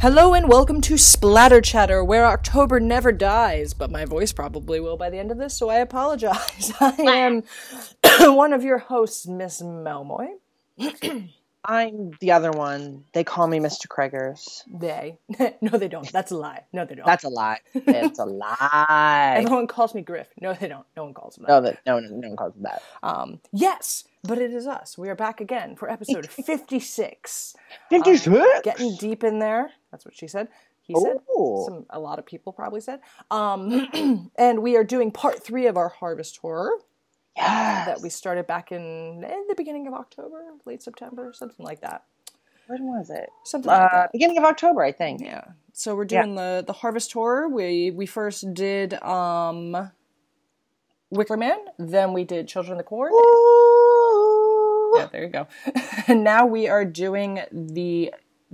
Hello and welcome to Splatter Chatter, where October never dies, but my voice probably will by the end of this, so I apologize. I am one of your hosts, Miss Melmoy. I'm the other one. They call me Mr. Kreggers. They. no, they don't. That's a lie. No, they don't. That's a lie. It's a lie. Everyone calls me Griff. No, they don't. No one calls me that. No, that no, no, no one calls me that. Um, yes, but it is us. We are back again for episode 56. Fifty-six. Um, getting deep in there. That's what she said. He said. Ooh. Some, a lot of people probably said. Um, and we are doing part three of our harvest horror Yes. that we started back in, in the beginning of October, late September, something like that. When was it? Something like Uh, that. beginning of October, I think. Yeah. So we're Yeah. doing the the harvest horror. We we first did um Wicker Man, then we did Children of the Corn. Ooh. Yeah, there you go. and now we are doing the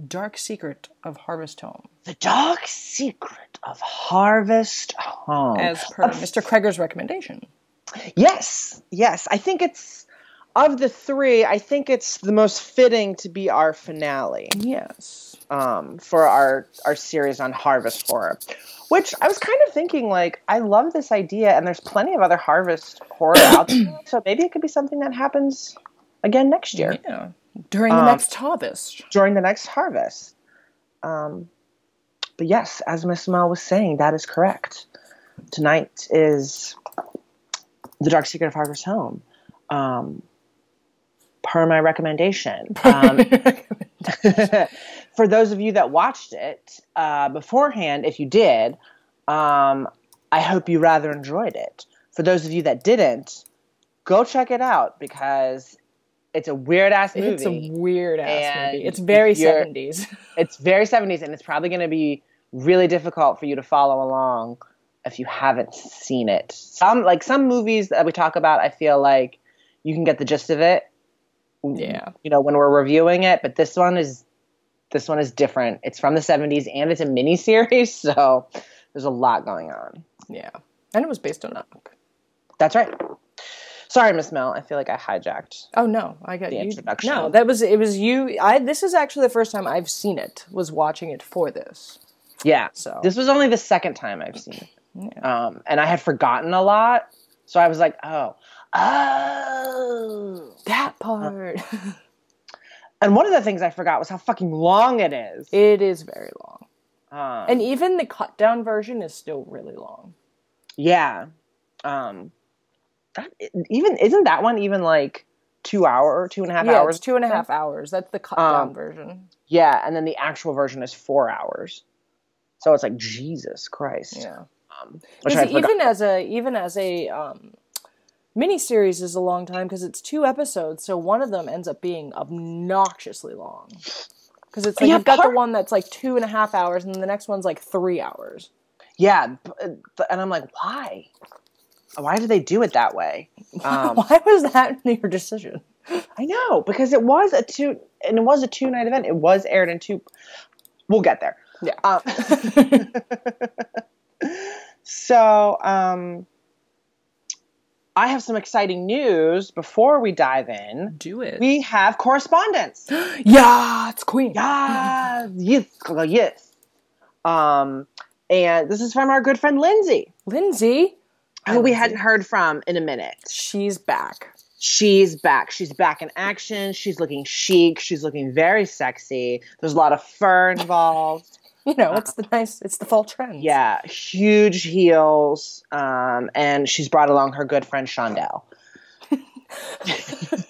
Dark Secret of Harvest Home, The dark secret of Harvest Home. as per Mr. Kreger's recommendation. Yes, yes. I think it's of the three. I think it's the most fitting to be our finale. Yes. um, for our our series on harvest horror. Which I was kind of thinking, like, I love this idea, and there's plenty of other harvest horror out there, so maybe it could be something that happens again next year Yeah. During the Um, next harvest. during the next harvest. Um, but yes, as Miss Mel was saying, that is correct. Tonight is the Dark Secret of Harvest Home. Um, per my recommendation. Um, for those of you that watched it uh, beforehand, if you did, um, I hope you rather enjoyed it. For those of you that didn't, go check it out because it's a weird ass movie. it's a weird ass movie. It's very 70s. It's very 70s, and it's probably going to be really difficult for you to follow along if you haven't seen it. Some like some movies that we talk about, I feel like you can get the gist of it. Yeah. You know, when we're reviewing it, but this one is this one is different. It's from the 70s and it's a mini series, so there's a lot going on. Yeah. And it was based on a book. That's right. Sorry, Miss Mel. I feel like I hijacked. Oh no, I got The you. introduction. No, that was it. Was you? I. This is actually the first time I've seen it. Was watching it for this. Yeah. So This was only the second time I've seen it. Um, and I had forgotten a lot. So I was like, oh, oh. that part. And one of the things I forgot was how fucking long it is. it is very long, Um, and even the cut down version is still really long. yeah. Um, that, even isn't that one even like two hour, two and a half yeah, hours? it's two and a half hours. That's the cut down Um, version. Yeah, and then the actual version is four hours. So it's like Jesus Christ. Yeah. Um, even as a even as a um, miniseries is a long time because it's two episodes, so one of them ends up being obnoxiously long. Because it's like Yeah, you've got the one that's like two and a half hours, and then the next one's like three hours. yeah, and I'm like, why? Why did they do it that way? Um, Why was that your decision? I know because it was a two and it was a two night event. It was aired in two. We'll get there. Yeah. Um, so um, I have some exciting news before we dive in. Do it. We have correspondence. yeah, it's Queen. Yeah, yes, yes. Um, and this is from our good friend Lindsay, Lindsay. Who we hadn't heard from in a minute. She's back. She's back. She's back in action. She's looking chic. She's looking very sexy. There's a lot of fur involved. You know, it's the nice, it's the fall trend. Yeah, huge heels. Um, and she's brought along her good friend Shondell.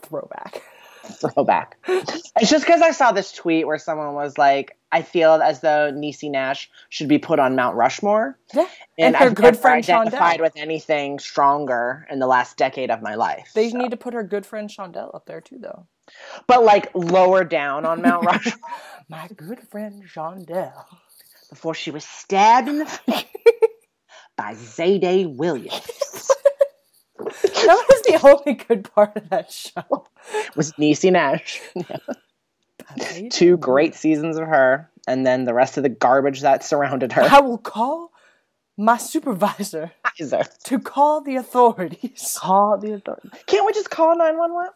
Throwback. Throwback. it's just because I saw this tweet where someone was like, I feel as though Niecy Nash should be put on Mount Rushmore. Yeah. And, And her I've good never friend identified Shondell. with anything stronger in the last decade of my life. They So- need to put her good friend Shondell up there too, though. But like lower down on Mount Rushmore. My good friend Shondell. before she was stabbed in the face by Zayday Williams. That was the only good part of that show. Was Niecy Nash. Two great seasons of her, and then the rest of the garbage that surrounded her. I will call my supervisor to call the authorities. Call the authorities. Can't we just call 911?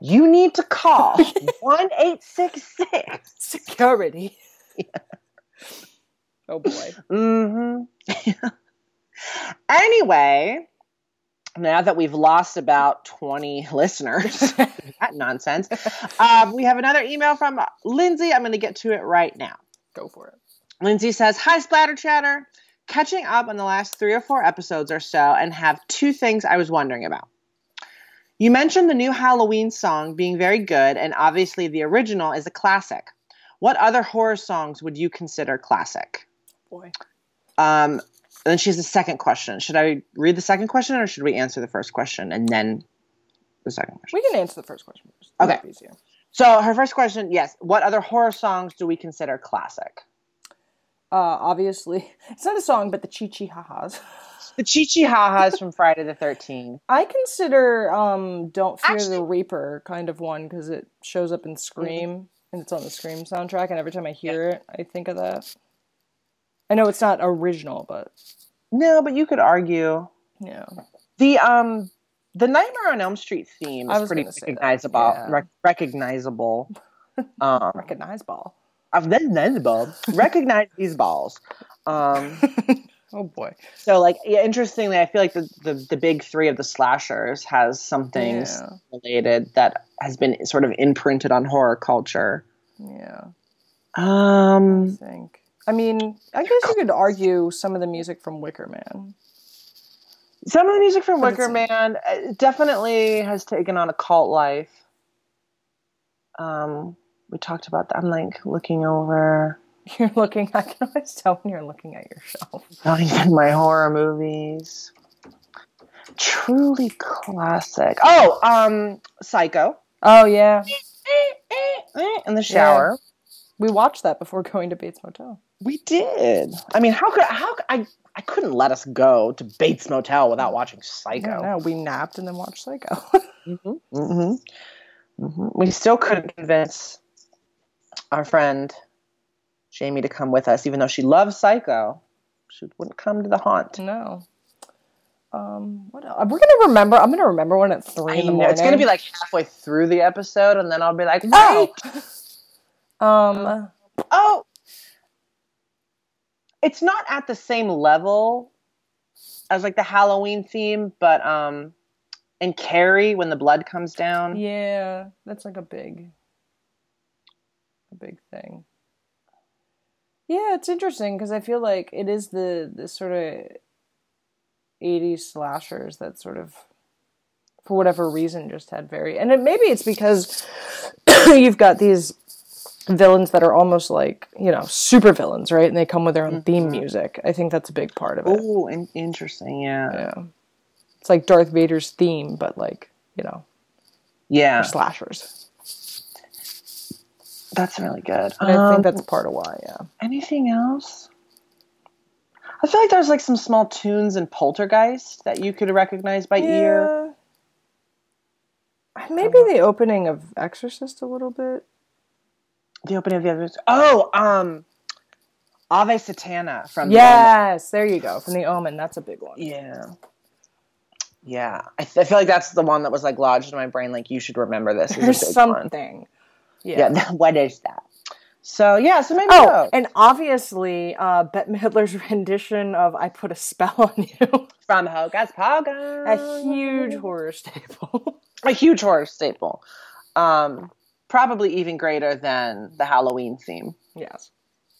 You need to call 1 866 Security. Oh boy. Mm-hmm. anyway, now that we've lost about 20 listeners, that nonsense, um, we have another email from Lindsay. I'm going to get to it right now. Go for it. Lindsay says, Hi, Splatter Chatter. Catching up on the last three or four episodes or so, and have two things I was wondering about. You mentioned the new Halloween song being very good, and obviously the original is a classic. What other horror songs would you consider classic? Boy. Um, then she has a second question. Should I read the second question, or should we answer the first question and then the second question? We can answer the first question first. Okay. Easier. So her first question, yes. What other horror songs do we consider classic? Uh, obviously, it's not a song, but the Chi Chi Ha Ha's. The Chi Chi Ha Ha's from Friday the Thirteenth. I consider um, "Don't Fear Actually- the Reaper" kind of one because it shows up in Scream and it's on the Scream soundtrack, and every time I hear it, I think of that. I know it's not original, but No, but you could argue yeah, the um the Nightmare on Elm Street theme is pretty gonna say that, recognizable. yeah. Rec- recognizable. Um, recognize ball. I've recognizable. Recognize these balls. Um, Oh boy, so like yeah, interestingly, I feel like the, the the big three of the slashers has something Yeah. related that has been sort of imprinted on horror culture. yeah. Um, I think. I mean, I guess you could argue some of the music from Wicker Man. some of the music from Wicker Man uh, definitely has taken on a cult life. Um, we talked about that. I'm like looking over, You're looking. I can always tell when you're looking at your shelf. not even my horror movies. Truly classic. Oh, um, Psycho. Oh yeah, In the shower. We watched that before going to Bates Motel. We did. I mean, how could how I I couldn't let us go to Bates Motel without watching Psycho. know. We napped and then watched Psycho. hmm hmm hmm We still couldn't convince our friend Jamie to come with us, even though she loves Psycho. She wouldn't come to the haunt. no. Um, what else? We're gonna remember. I'm gonna remember when it's three I in the know, morning. it's gonna be like halfway through the episode, and then I'll be like, Oh! "Wait, um, oh, it's not at the same level as like the Halloween theme, but um, and Carrie when the blood comes down, yeah, that's like a big, a big thing. Yeah, it's interesting because I feel like it is the the sort of '80s slashers that sort of, for whatever reason, just had very and it, maybe it's because you've got these villains that are almost like you know super villains, right? And they come with their own theme music. I think that's a big part of it. Oh, in- interesting. Yeah. Yeah, it's like Darth Vader's theme, but like you know Yeah. slashers. That's really good. And I Um, think that's part of why. Yeah. anything else? I feel like there's like some small tunes in Poltergeist that you could recognize by ear. Maybe the opening of Exorcist a little bit. The opening of the other. Oh, um, Ave Satani from the Yes, there you go. From the Omen, that's a big one. Yeah. Yeah, I, th- I feel like that's the one that was like lodged in my brain. Like you should remember this. There's big one. something. Yeah. Yeah. what is that? So yeah, so maybe Oh, and obviously, uh, Bette Midler's rendition of "I Put a Spell on You," from Hocus Pocus, a huge horror staple. a huge horror staple. Um, probably even greater than the Halloween theme. yes.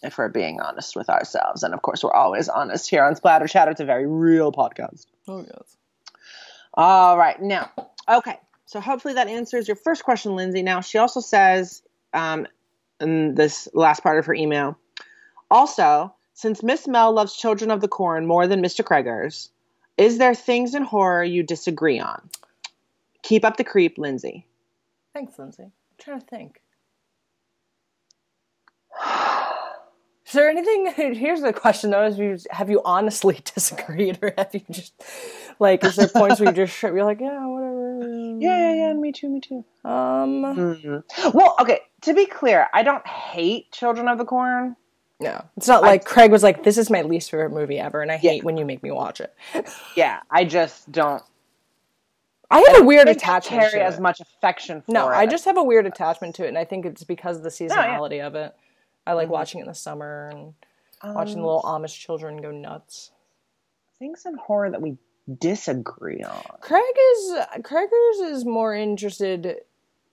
if we're being honest with ourselves. And of course, we're always honest here on Splatter Chatter. It's a very real podcast. Oh yes. All right. Now, okay. So hopefully that answers your first question, Lindsay. Now, she also says um, in this last part of her email also, since Miss Mel loves Children of the Corn more than Mr. Kreger's, is there things in horror you disagree on? Keep up the creep, Lindsay. Thanks, Lindsay. Trying to think. Is there anything? Here's the question though: Is you have you honestly disagreed, or have you just like? Is there points where you just you're like, yeah, whatever. Yeah, yeah, yeah. Me too, me too. Um, Mhm. Well, okay. To be clear, I don't hate Children of the Corn. no, it's not like Craig was like, "This is my least favorite movie ever," and I Yeah. hate when you make me watch it. Yeah, I just don't I have a weird I attachment carry as much affection for it. No, it. I just have a weird attachment to it, and I think it's because of the seasonality of it. I like Mhm. watching it in the summer and watching the Um, little Amish children go nuts. things in horror that we disagree on. Craig is Craigers is more interested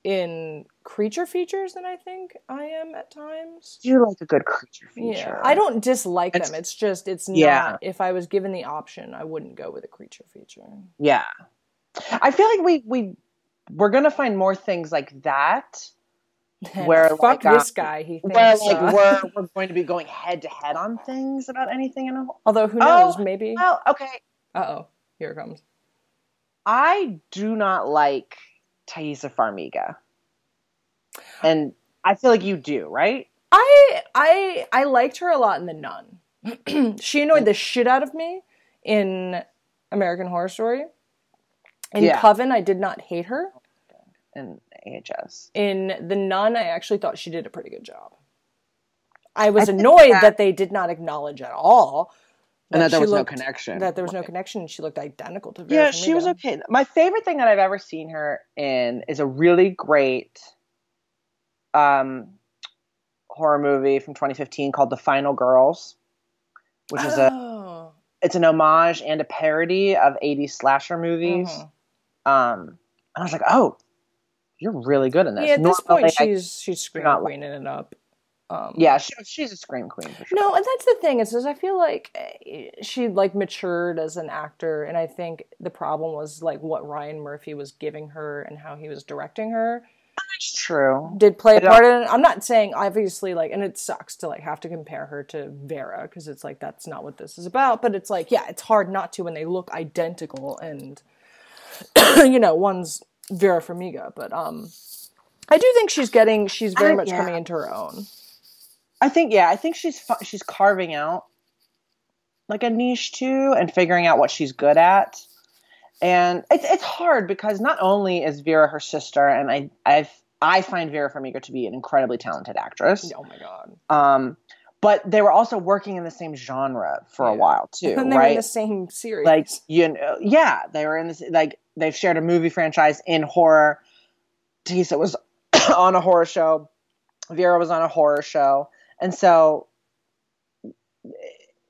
in creature features than I think I am at times. You like a good creature feature? Yeah, I don't dislike It's- them. It's just it's not. Yeah. If I was given the option, I wouldn't go with a creature feature. Yeah, I feel like we we we're gonna find more things like that. And Where, fuck like, this um, guy. He thinks. Where like uh, we're we're going to be going head to head on things about anything in a although who Oh, knows? maybe. well, okay. Uh oh, here it comes. I do not like Taissa Farmiga, and I feel like you do, right? I I I liked her a lot in The Nun. she annoyed the shit out of me in American Horror Story. In Yeah. Coven, I did not hate her. In AHS, In The Nun, I actually thought she did a pretty good job. I was I annoyed that- that, they did not acknowledge at all and that there was no connection. That there was no connection. She looked identical to Vera Yeah, she was okay. My favorite thing that I've ever seen her in is a really great um, horror movie from 2015 called The Final Girls, which is a Oh. it's an homage and a parody of 80s slasher movies. Mhm. Um, and I was like, oh, you're really good in this. Yeah, at this point, I- she's she's scream not- queening it up. Um, yeah, she, she's a scream queen for sure. No, and that's the thing is, is I feel like eh, she like matured as an actor, and I think the problem was like what Ryan Murphy was giving her and how he was directing her That's true. did play a part in it. I'm not saying obviously like, and it sucks to like have to compare her to Vera because it's like that's not what this is about. But it's like, yeah, it's hard not to when they look identical, and you know, one's Vera Farmiga, but um. I do think she's getting, she's very I- much yeah. coming into her own. I think yeah, I think she's fu- she's carving out like a niche too and figuring out what she's good at. And it's it's hard because not only is Vera her sister and I I I find Vera Farmiga to be an incredibly talented actress. Oh my god. Um but they were also working in the same genre for a while too, And they were in right? the same series. like you know, yeah, they were in this like they've shared a movie franchise in horror. Taissa was on a horror show. Vera was on a horror show, and so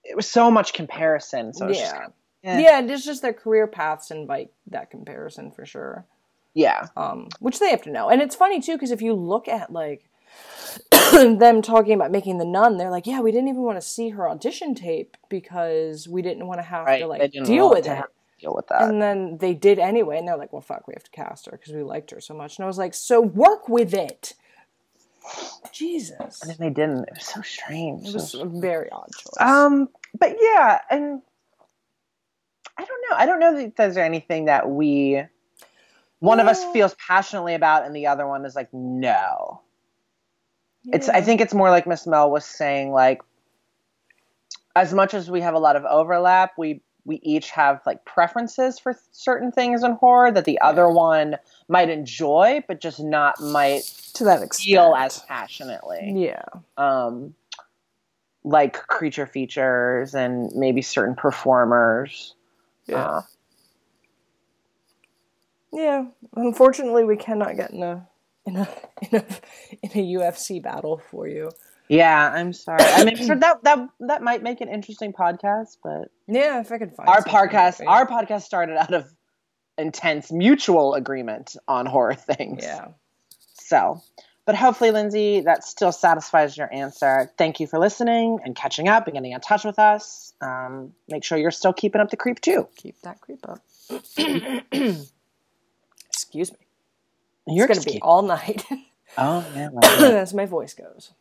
it was so much comparison. So it's just yeah. kind of, eh. Yeah, it's just their career paths invite that comparison for sure. yeah, Um, which they have to know. And it's funny too, because if you look at like them talking about making the nun, they're like, Yeah, we didn't even want to see her audition tape because we didn't want to have right. to like deal with it. deal with that. And then they did anyway, and they're like, Well fuck, we have to cast her because we liked her so much. And I was like, So work with it. Jesus. and then they didn't. It was so strange. It was a very odd choice. Um, but yeah, and I don't know. I don't know that there's anything that we one of us feels passionately about, and the other one is like, no. It's. I think it's more like Miss Mel was saying, like, as much as we have a lot of overlap, we we each have like preferences for certain things in horror that the other one might enjoy, but just not might to that extent. feel as passionately Yeah. um, like creature features and maybe certain performers. Yeah. Uh, Yeah, unfortunately, we cannot get in a in a in a in a UFC battle for you. yeah, I'm sorry. I mean, sure, that that that might make an interesting podcast, but Yeah, if I could find our podcast our podcast started out of intense mutual agreement on horror things. yeah. So, but hopefully, Lindsay, that still satisfies your answer. Thank you for listening and catching up and getting in touch with us. Um, make sure you're still keeping up the creep too. Keep that creep up. Excuse me. You're it's gonna be all night Oh yeah. as my voice goes.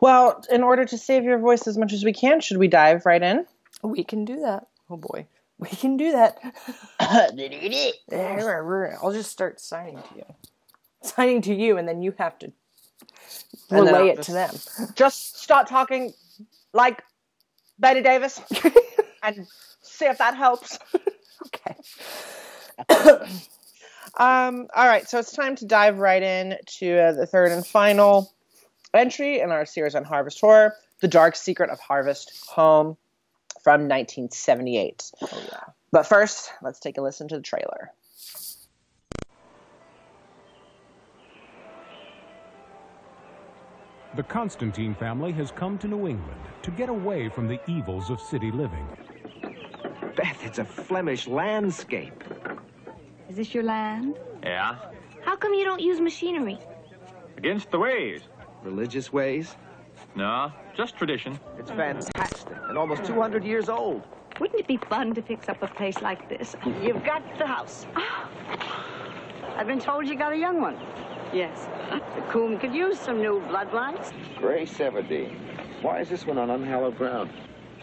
Well, in order to save your voice as much as we can, should we dive right in? We can do that. Oh boy, we can do that. I'll just start signing to you, signing to you, and then you have to relay it to them. Just start talking like Bette Davis and see if that helps. Okay. Um, all right, so it's time to dive right in to uh, the third and final entry in our series on Harvest Horror, The Dark Secret of Harvest Home from 1978. Oh yeah. But first, let's take a listen to the trailer. The Constantine family has come to New England to get away from the evils of city living. Beth, it's a Flemish landscape. Is this your land? Yeah? How come you don't use machinery? Against the ways. Religious ways? No, just tradition. It's fantastic and almost 200 years old. Wouldn't it be fun to fix up a place like this? You've got the house. I've been told you got a young one. Yes. The coon could use some new bloodlines. Gray 70. Why is this one on unhallowed ground?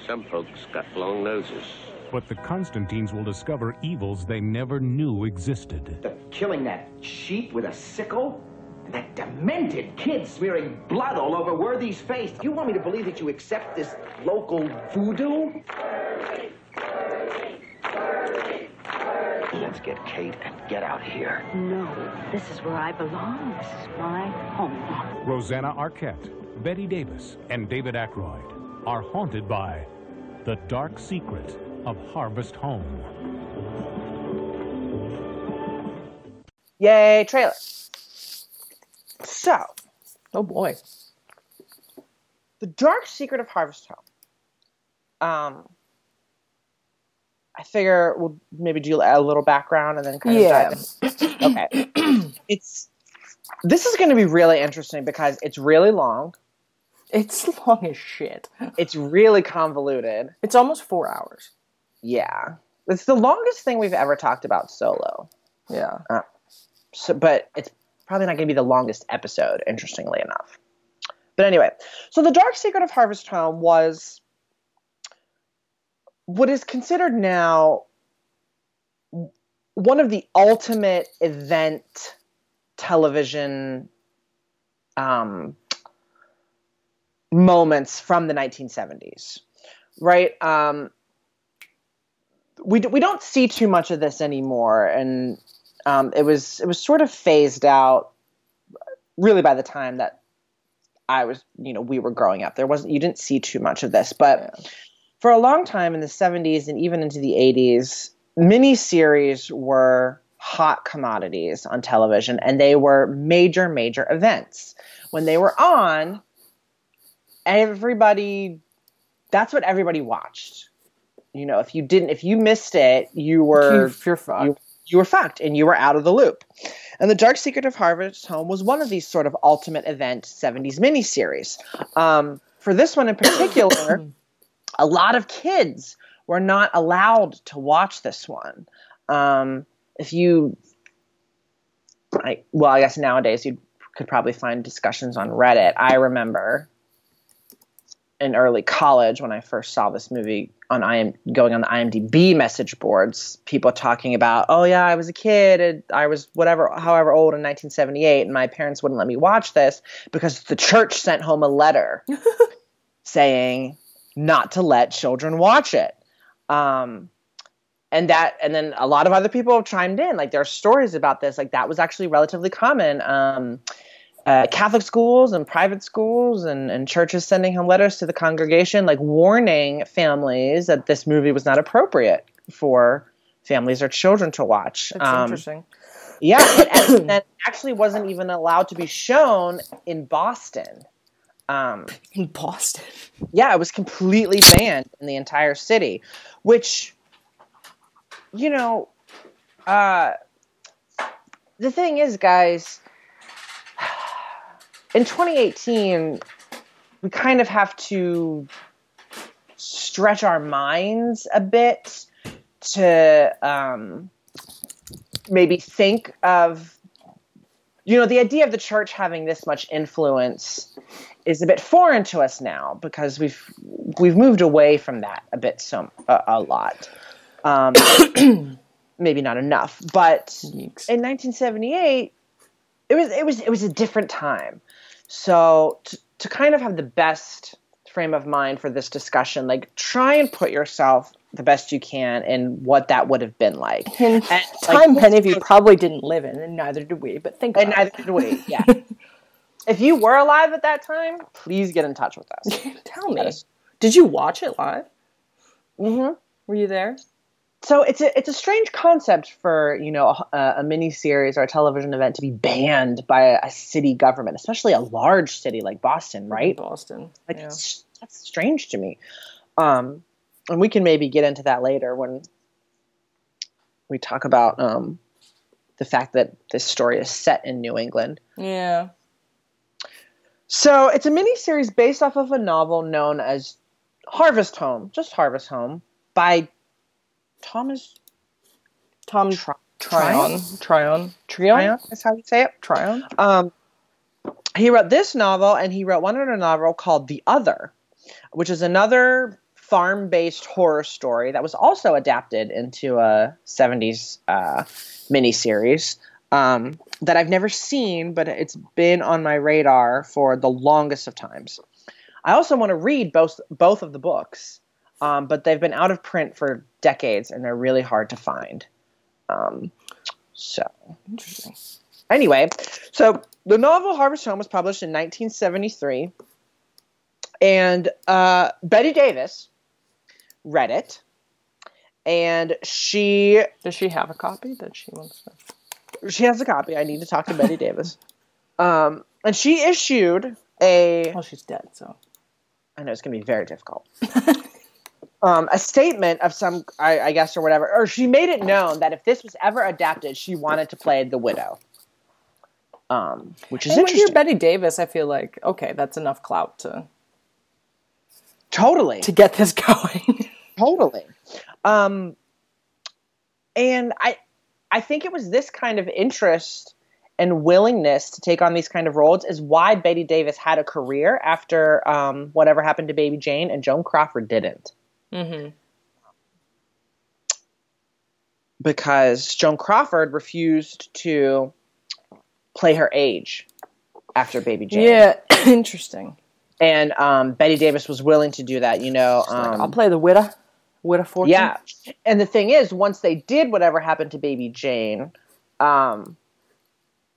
Some folks got long noses. But the Constantines will discover evils they never knew existed. The killing that sheep with a sickle? And that demented kid smearing blood all over Worthy's face. Do you want me to believe that you accept this local voodoo? Let's get Kate and get out here. No, this is where I belong. This is my home. Rosanna Arquette, Bette Davis, and David Ackroyd are haunted by the dark secret of Harvest Home. Yay, trailer. So, Oh boy. The Dark Secret of Harvest Home. Um, I figure we'll maybe do a little background and then kind of Yeah. dive in. Okay. it's this is going to be really interesting because it's really long. It's long as shit. It's really convoluted. It's almost four hours. Yeah, it's the longest thing we've ever talked about solo. Yeah. So, but it's probably not going to be the longest episode, interestingly enough. But anyway, so the Dark Secret of Harvest Home was what is considered now one of the ultimate event television um, moments from the 1970s, right? Um, we, d- we don't see too much of this anymore, and um, it was it was sort of phased out really by the time that I was you know we were growing up. There wasn't you didn't see too much of this, but for a long time in the 70s and even into the 80s, miniseries were hot commodities on television, and they were major major events when they were on. Everybody, that's what everybody watched. You know, if you didn't, if you missed it, you were You- you're fucked. You, you were fucked and you were out of the loop. And The Dark Secret of Harvest Home was one of these sort of ultimate event 70s miniseries. Um, for this one in particular, a lot of kids were not allowed to watch this one. Um, if you, I, well, I guess nowadays you could probably find discussions on Reddit. I remember in early college when I first saw this movie on IM going on the IMDb message boards, people talking about, oh yeah, I was a kid and I was whatever, however old in 1978, and my parents wouldn't let me watch this because the church sent home a letter saying not to let children watch it. Um, and that, and then a lot of other people have chimed in. Like there are stories about this. Like that was actually relatively common. Um, uh, Catholic schools and private schools and, and churches sending home letters to the congregation, like warning families that this movie was not appropriate for families or children to watch. That's Um, interesting. Yeah, and, and actually wasn't even allowed to be shown in Boston. Um, In Boston. yeah, it was completely banned in the entire city, which, you know, uh, the thing is, guys, in 2018, we kind of have to stretch our minds a bit to um, maybe think of you know the idea of the church having this much influence is a bit foreign to us now because we've we've moved away from that a bit some a, a lot um, maybe not enough but Yeeks. in 1978 it was it was it was a different time so to, to kind of have the best frame of mind for this discussion like try and put yourself the best you can in what that would have been like And, like, time many of you probably didn't live in, and neither did we. But think and neither did we yeah if you were alive at that time please get in touch with us. Tell me, did you watch it live? Mm-hmm. Were you there? So it's a it's a strange concept for you know a, a mini series or a television event to be banned by a, a city government, especially a large city like Boston, right? Boston. Like yeah. that's, that's strange to me. Um, and we can maybe get into that later when we talk about um, the fact that this story is set in New England. Yeah. So it's a mini series based off of a novel known as Harvest Home, just Harvest Home, by Thomas Tom Tri- Tryon. Tryon. Tryon. Tryon. Is how you say it. Tryon. Um, he wrote this novel, and he wrote one other novel called The Other, which is another farm-based horror story that was also adapted into a '70s uh, miniseries um, that I've never seen, but it's been on my radar for the longest of times. I also want to read both both of the books, um, but they've been out of print for decades, and they're really hard to find. Um, so Interesting. anyway, so the novel Harvest Home was published in 1973, and uh, Bette Davis read it, and she Does she have a copy that she wants to? she has a copy. I need to talk to Bette Davis, um, and she issued a. Well, she's dead, so. I know it's going to be very difficult. um, a statement of some, I, I guess, or whatever, or she made it known that if this was ever adapted, she wanted to play the widow. Um, which is And when you're interesting. Bette Davis, I feel like okay, that's enough clout to totally. to get this going. totally um and i i think it was this kind of interest and willingness to take on these kind of roles is why bette davis had a career after um, whatever happened to baby jane and joan crawford didn't mm-hmm. because joan crawford refused to play her age after baby jane Yeah, interesting. and um, bette davis was willing to do that you know Like, um, I'll play the widow, widow fortune. Yeah. And the thing is, once they did whatever happened to Baby Jane, um,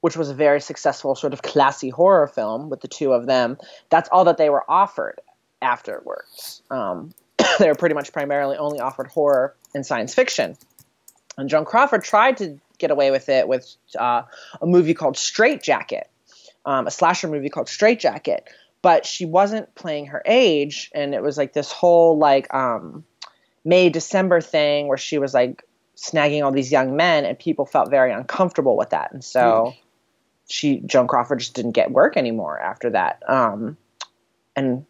which was a very successful sort of classy horror film with the two of them, that's all that they were offered afterwards. Um, they were pretty much primarily only offered horror and science fiction. And Joan Crawford tried to get away with it with uh, a movie called Strait-Jacket, um, a slasher movie called Strait-Jacket. But she wasn't playing her age, and it was like this whole like um, May December thing where she was like snagging all these young men, and people felt very uncomfortable with that, and so she Joan Crawford just didn't get work anymore after that. Um, and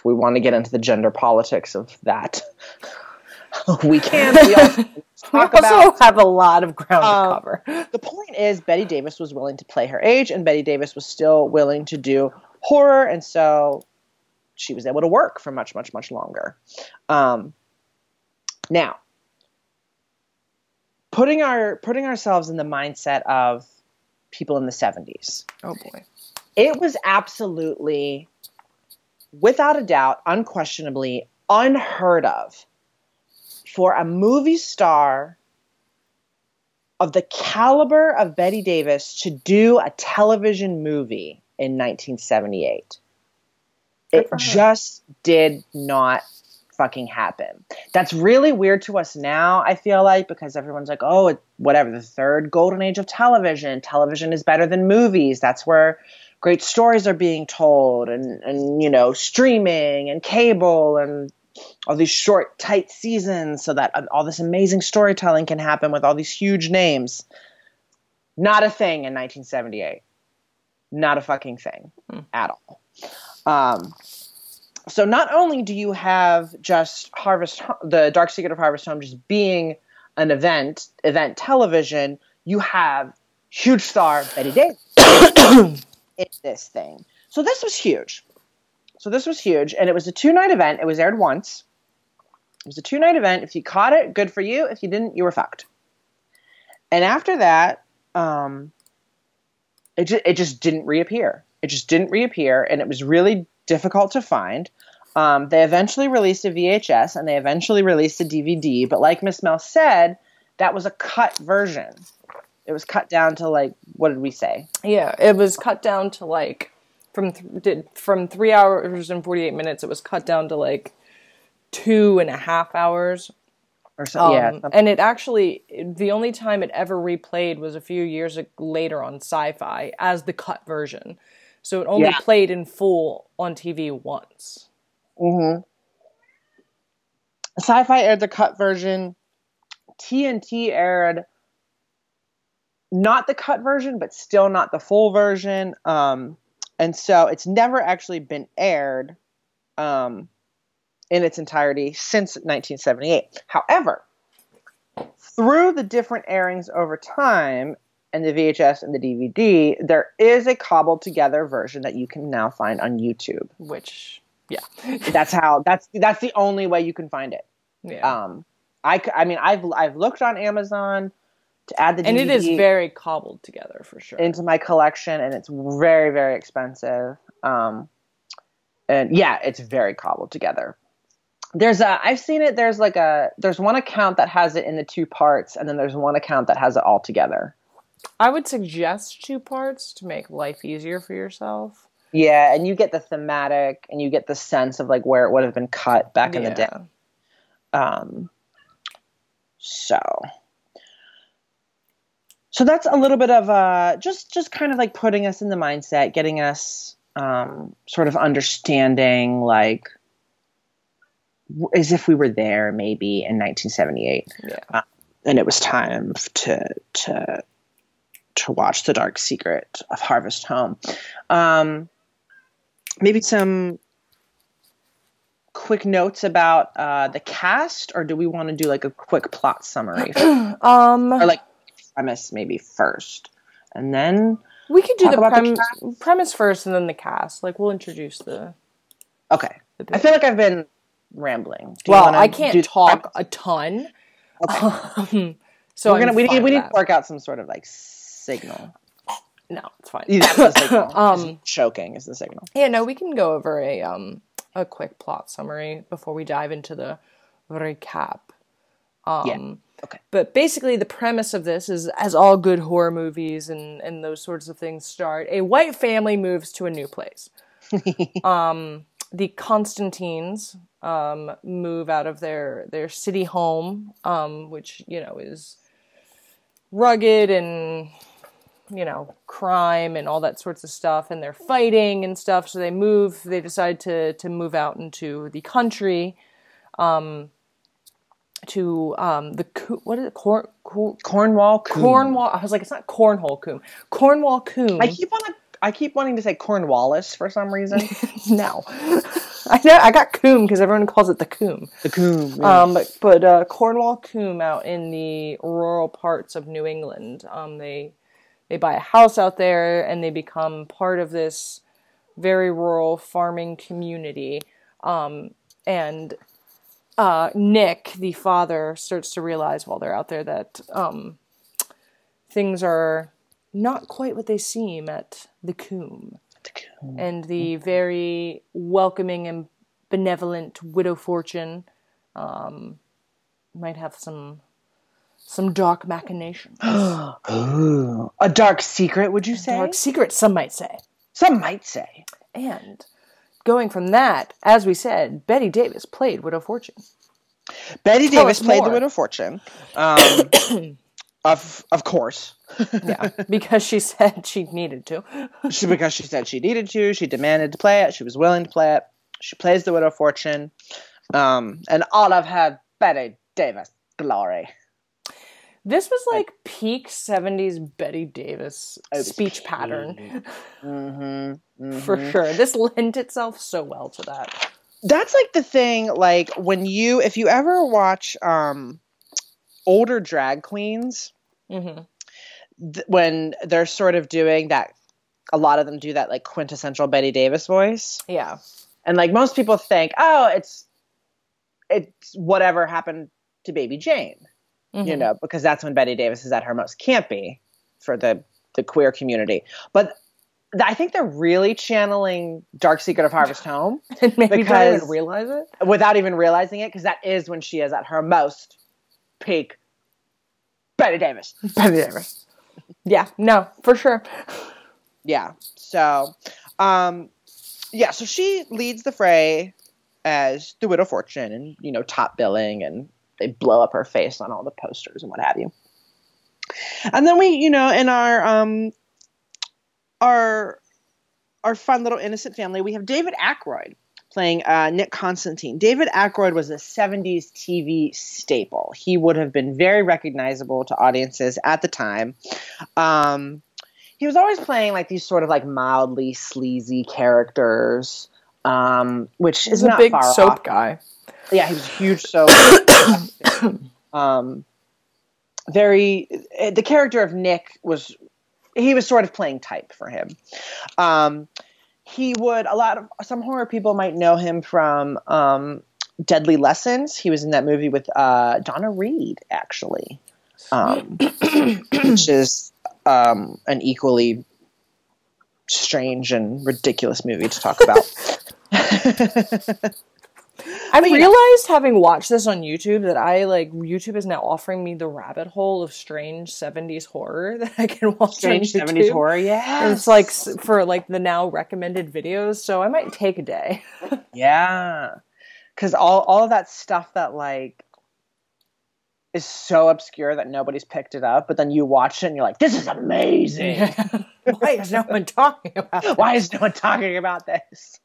if we want to get into the gender politics of that, we can. We also We also about have a lot of ground Um, to cover. the point is Bette Davis was willing to play her age, and Bette Davis was still willing to do horror, and so she was able to work for much, much, much longer. Um, now, putting our putting ourselves in the mindset of people in the seventies, Oh boy. it was absolutely, without a doubt, unquestionably unheard of for a movie star of the caliber of Bette Davis to do a television movie in 1978. It just did not fucking happen. That's really weird to us now, I feel like, because everyone's like, oh, whatever, the third golden age of television. Television is better than movies. That's where great stories are being told, and, and you know, streaming and cable and all these short, tight seasons so that uh, all this amazing storytelling can happen with all these huge names. Not a thing in 1978. Not a fucking thing at all. Um, so not only do you have just Harvest, the Dark Secret of Harvest Home, just being an event, event television, you have huge star Bette Davis in this thing. So this was huge. So this was huge, and it was a two night event. It was aired once. It was a two night event. If you caught it, good for you. If you didn't, you were fucked. And after that, um, it just it just didn't reappear. It just didn't reappear, and it was really difficult to find. Um, they eventually released a VHS and they eventually released a DVD, but like Miss Mel said, that was a cut version. It was cut down to like what did we say? Yeah, it was cut down to like from th- did from three hours and forty eight minutes. It was cut down to like two and a half hours. or so. yeah, Um, and it actually, the only time it ever replayed was a few years later on sci fi as the cut version. So it only Yeah. played in full on TV once. Mm-hmm. Sci-Fi aired the cut version. TNT aired not the cut version, but still not the full version. Um, and so it's never actually been aired um, in its entirety since 1978. However, through the different airings over time and the VHS and the DVD, there is a cobbled together version that you can now find on YouTube. Which, yeah. that's how that's that's the only way you can find it. Yeah. Um, I, I mean I've I've looked on Amazon to add the and it is very cobbled together for sure. into my collection, and it's very very expensive. Um, and yeah, it's very cobbled together. There's a I've seen it. There's like a there's one account that has it in the two parts, and then there's one account that has it all together. I would suggest two parts to make life easier for yourself. Yeah, and you get the thematic, and you get the sense of like where it would have been cut back in the day. Um, so, so that's a little bit of uh, just just kind of like putting us in the mindset, getting us um, sort of understanding like as if we were there maybe in 1978, Yeah. uh, and it was time to to to watch The Dark Secret of Harvest Home. Um, maybe some quick notes about uh, the cast, or do we want to do like a quick plot summary, um, or like premise maybe first, and then we could do the, prem- cast? premise first and then the cast. Like we'll introduce the. Okay, the I feel like I've been rambling. Do well, I can't talk a ton. Um, so we're gonna I'm we need we need to work out some sort of like signal. No, it's fine. Yeah, the um, choking is the signal. yeah, no, we can go over a um a quick plot summary before we dive into the recap. Um, Yeah. Okay. But basically, the premise of this is, as all good horror movies and, and those sorts of things start, a white family moves to a new place. um, the Constantines um, move out of their, their city home, um, which, you know, is rugged and, you know, crime and all that sorts of stuff. And they're fighting and stuff. So they move, they decide to, to move out into the country. Um, to um the what is it Corn, cor- Cornwall Coombe. Cornwall I was like it's not cornhole coombe Cornwall coombe I keep on I keep wanting to say Cornwallis for some reason. no I know I got coombe because everyone calls it the coombe the Coombe. yeah. um but, but uh Cornwall coombe out in the rural parts of New England um they they buy a house out there and they become part of this very rural farming community um and uh, Nick, the father, starts to realize while they're out there that um, things are not quite what they seem at the Coombe. And the very welcoming and benevolent widow Fortune um, might have some some dark machinations. Ooh, a dark secret, would you say? Dark secret, some might say. Some might say. And going from that, as we said, Bette Davis played Widow Fortune. Bette Tell Davis played more. the Widow Fortune. Um, of of course. Yeah, because she said she needed to. she, because she said she needed to, she demanded to play it, she was willing to play it. She plays the Widow Fortune. Um, and all of her Bette Davis glory. This was like peak 70s Bette Davis speech pattern Mm-hmm, for sure. This lent itself so well to that. That's like the thing, like when you, if you ever watch um, older drag queens, hmm th- when they're sort of doing that, a lot of them do that like quintessential Bette Davis voice. Yeah. And like most people think, oh, it's it's whatever happened to Baby Jane, you Mhm. know, because that's when Bette Davis is at her most campy for the the queer community. But th- I think they're really channeling Dark Secret of Harvest Home And maybe Because- even realize it. without even realizing it, because that is when she is at her most peak. Bette Davis. Bette Davis. Yeah, no, for sure. Yeah. So, um, yeah. So she leads the fray as the Widow Fortune, and you know, top billing and they blow up her face on all the posters and what have you. And then we, you know, in our um our our fun little innocent family, we have David Ackroyd playing uh, Nick Constantine. David Ackroyd was a 70s TV staple. He would have been very recognizable to audiences at the time. Um, he was always playing like these sort of like mildly sleazy characters, um, which He's is a not big far soap off. guy. Yeah, he was huge So, um, very. The character of Nick was. He was sort of playing type for him. Um, he would a lot of some horror people might know him from um, Deadly Lessons. He was in that movie with uh, Donna Reed, actually, um, which is um, an equally strange and ridiculous movie to talk about. I you know. realized having watched this on YouTube that I like YouTube is now offering me the rabbit hole of strange 70s horror that I can watch Strange on 70s horror, yeah. it's like for like the now recommended videos, so I might take a day. Yeah. Cause all, all of that stuff that like is so obscure that nobody's picked it up, but then you watch it and you're like, this is amazing. Why is no one talking about? Why is no one talking about this?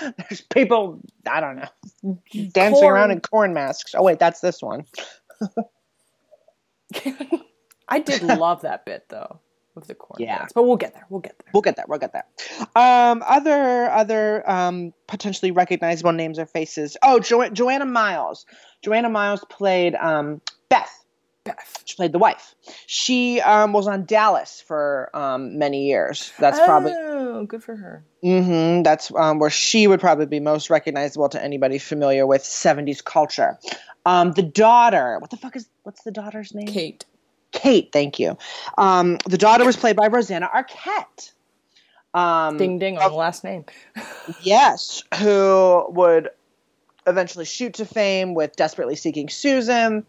There's people, I don't know, dancing Corn. around in corn masks. Oh wait, that's this one. I did love that bit though of the corn Yeah. dance, but we'll get there. We'll get there. We'll get there. We'll get there. Um, other other um, potentially recognizable names or faces. Oh, jo- Joanna Miles. Joanna Miles played um, Beth. Beth. She played the wife. She um, was on Dallas for um, many years. That's probably Oh, good for her. hmm that's um, where she would probably be most recognizable to anybody familiar with '70s culture. Um, the daughter. What the fuck is? What's the daughter's name? Kate. Kate. Thank you. Um, the daughter was played by Rosanna Arquette. Um, Ding ding on the last name. Yes, who would eventually shoot to fame with Desperately Seeking Susan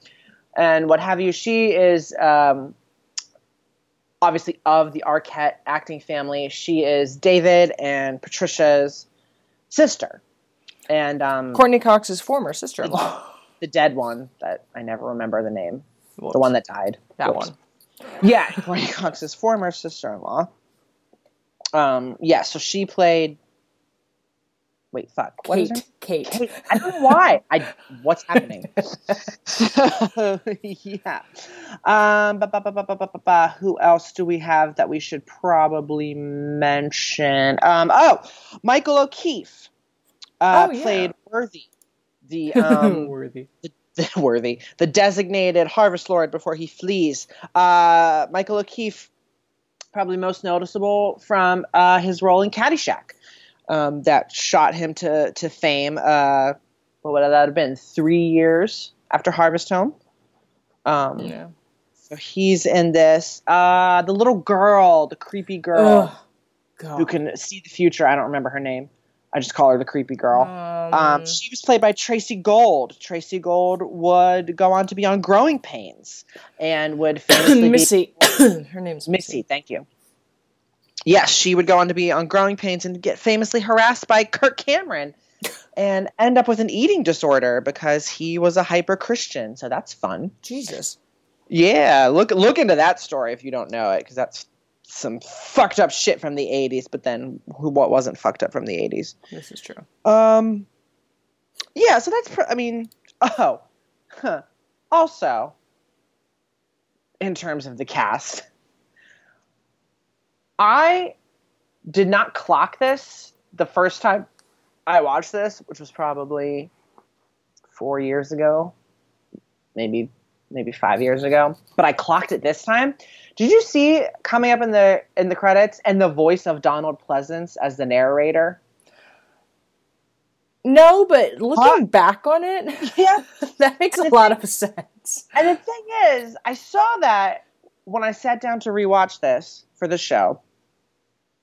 and what have you. She is um, obviously of the Arquette acting family. She is David and Patricia's sister. And um, Courteney Cox's former sister-in-law. the dead one that I never remember the name, the one that died. That Whoops. one. Yeah, Courteney Cox's former sister-in-law. Um, yeah, so she played. Wait, fuck. What is her Kate. Kate. Kate. I don't know why. I what's happening? yeah. Um. Ba, ba, ba, ba, ba, ba, ba, ba. Who else do we have that we should probably mention? Um. Oh, Michael O'Keefe. Uh, Oh, yeah. played Worthy, the um, Worthy. the, worthy, the designated harvest lord before he flees. Uh, Michael O'Keefe, probably most noticeable from uh, his role in Caddyshack, um, that shot him to to fame. Uh, what would that have been? Three years after Harvest Home. Um, Yeah. So he's in this. Uh, the little girl, the creepy girl who can see the future. I don't remember her name. I just call her the creepy girl. Um, she was played by Tracey Gold. Tracey Gold would go on to be on Growing Pains and would famously Missy. Her name's be Missy. Thank you. Yes, she would go on to be on Growing Pains and get famously harassed by Kirk Cameron and end up with an eating disorder because he was a hyper Christian. So that's fun. Jesus. Yeah, look look into that story if you don't know it because that's some fucked up shit from the 80s, but then who what wasn't fucked up from the 80s. This is true. Um, yeah, so that's, pr- I mean, oh, huh. also, in terms of the cast, I did not clock this the first time I watched this, which was probably four years ago, maybe maybe five years ago. But I clocked it this time. Did you see coming up in the in the credits and the voice of Donald Pleasence as the narrator? No, but looking back on it, Yeah. that makes a lot of sense. And the thing is, I saw that when I sat down to rewatch this for the show,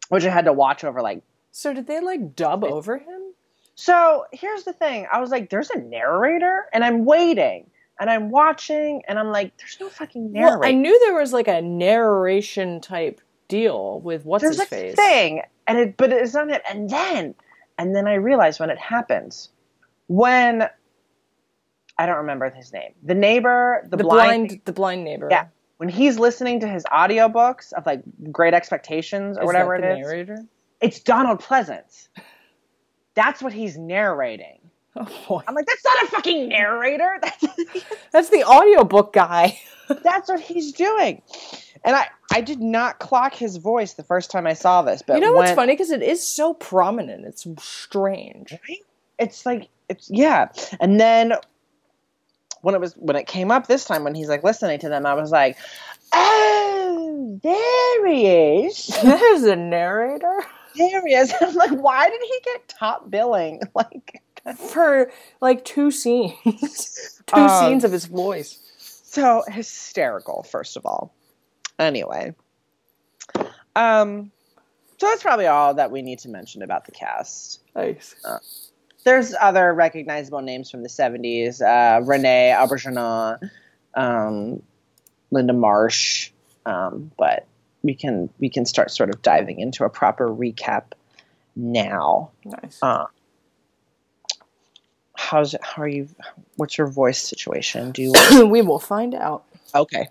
which I had to watch over like. So did they like dub over him? So here's the thing I was like, there's a narrator, and I'm waiting, and I'm watching, and I'm like, there's no fucking narrator. Well, I knew there was like a narration type deal with what's there's his a face. thing, and it, but it's not it. And then, and then I realized when it happens, when I don't remember his name. The neighbor, the, The blind, blind, the blind neighbor. Yeah. When he's listening to his audiobooks of like Great Expectations or Is whatever the is, narrator? it's Donald Pleasence. That's what he's narrating. Oh boy. I'm like, that's not a fucking narrator. That's That's the audiobook guy. that's what he's doing. And I, I did not clock his voice the first time I saw this, but you know what's when- funny? Because it is so prominent. It's strange. Right? It's like it's yeah. And then when it was when it came up this time when he's like listening to them, I was like, Oh, there he is. There's a narrator There he is. I'm like, why did he get top billing? Like for like two scenes. two Um, scenes of his voice. so hysterical, first of all. Anyway. Um so that's probably all that we need to mention about the cast. Nice. There's other recognizable names from the 70s uh, renee auberjonois um, linda marsh um, but we can we can start sort of diving into a proper recap now Nice. uh, how's how are you what's your voice situation do you we will find out. okay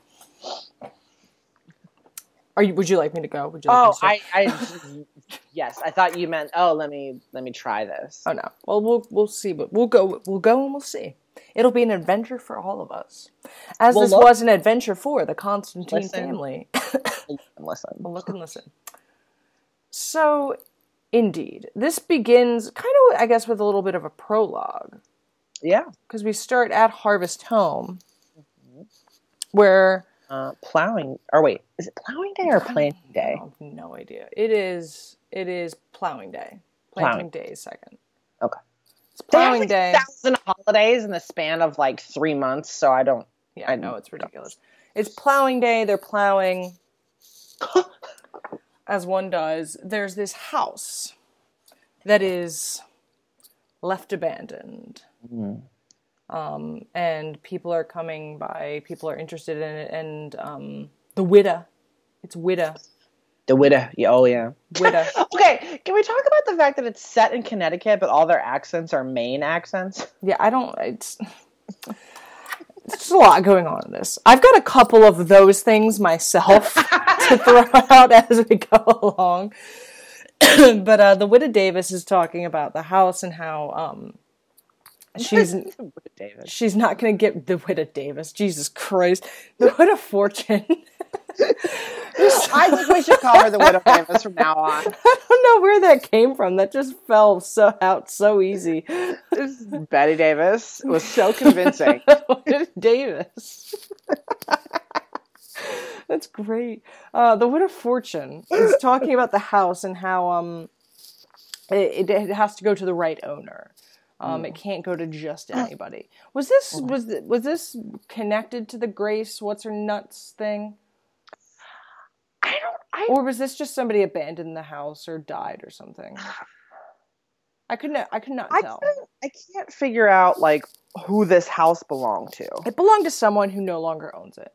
Are you? Would you like me to go? Would you? Like oh i i yes i thought you meant oh let me let me try this Oh no. Well, we'll we'll see, but we'll go. We'll go and we'll see. It'll be an adventure for all of us, as Well, this look- was an adventure for the Constantine Listen. family. listen Well, look and listen. So, indeed, this begins kind of, I guess, with a little bit of a prologue yeah because we start at Harvest Home, mm-hmm. where uh, plowing or wait is it plowing day or planting I day have no idea. It is. It is plowing day. Planting Plowing. day is second. Okay. It's plowing like, day. thousand holidays in the span of like three months, so I don't. Yeah, I know know. it's ridiculous. It's plowing day. They're plowing, as one does. There's this house that is left abandoned, um, and people are coming by. People are interested in it, and um, the widow. It's widow. The widow. Yeah, oh yeah. Widow. Okay, can we talk about the fact that it's set in Connecticut, but all their accents are Maine accents? Yeah, I don't. It's. There's just a lot going on in this. I've got a couple of those things myself to throw out as we go along. but uh, the widow Davis is talking about the house and how um, she's she's not going to get the widow Davis. Jesus Christ, the widow Fortune. I think we should call her the widow Davis from now on. I don't know where that came from. That just fell so out so easy. Bette Davis was so convincing. Davis. That's great. Uh, the Widow Fortune is talking about the house and how um it, it has to go to the right owner. Um, It can't go to just anybody. Was this was th- was this connected to the Grace? What's her nuts thing? I don't. I, Or was this just somebody abandoned the house or died or something? I could not. I could not tell. couldn't- I can't figure out like who this house belonged to. It belonged to someone who no longer owns it.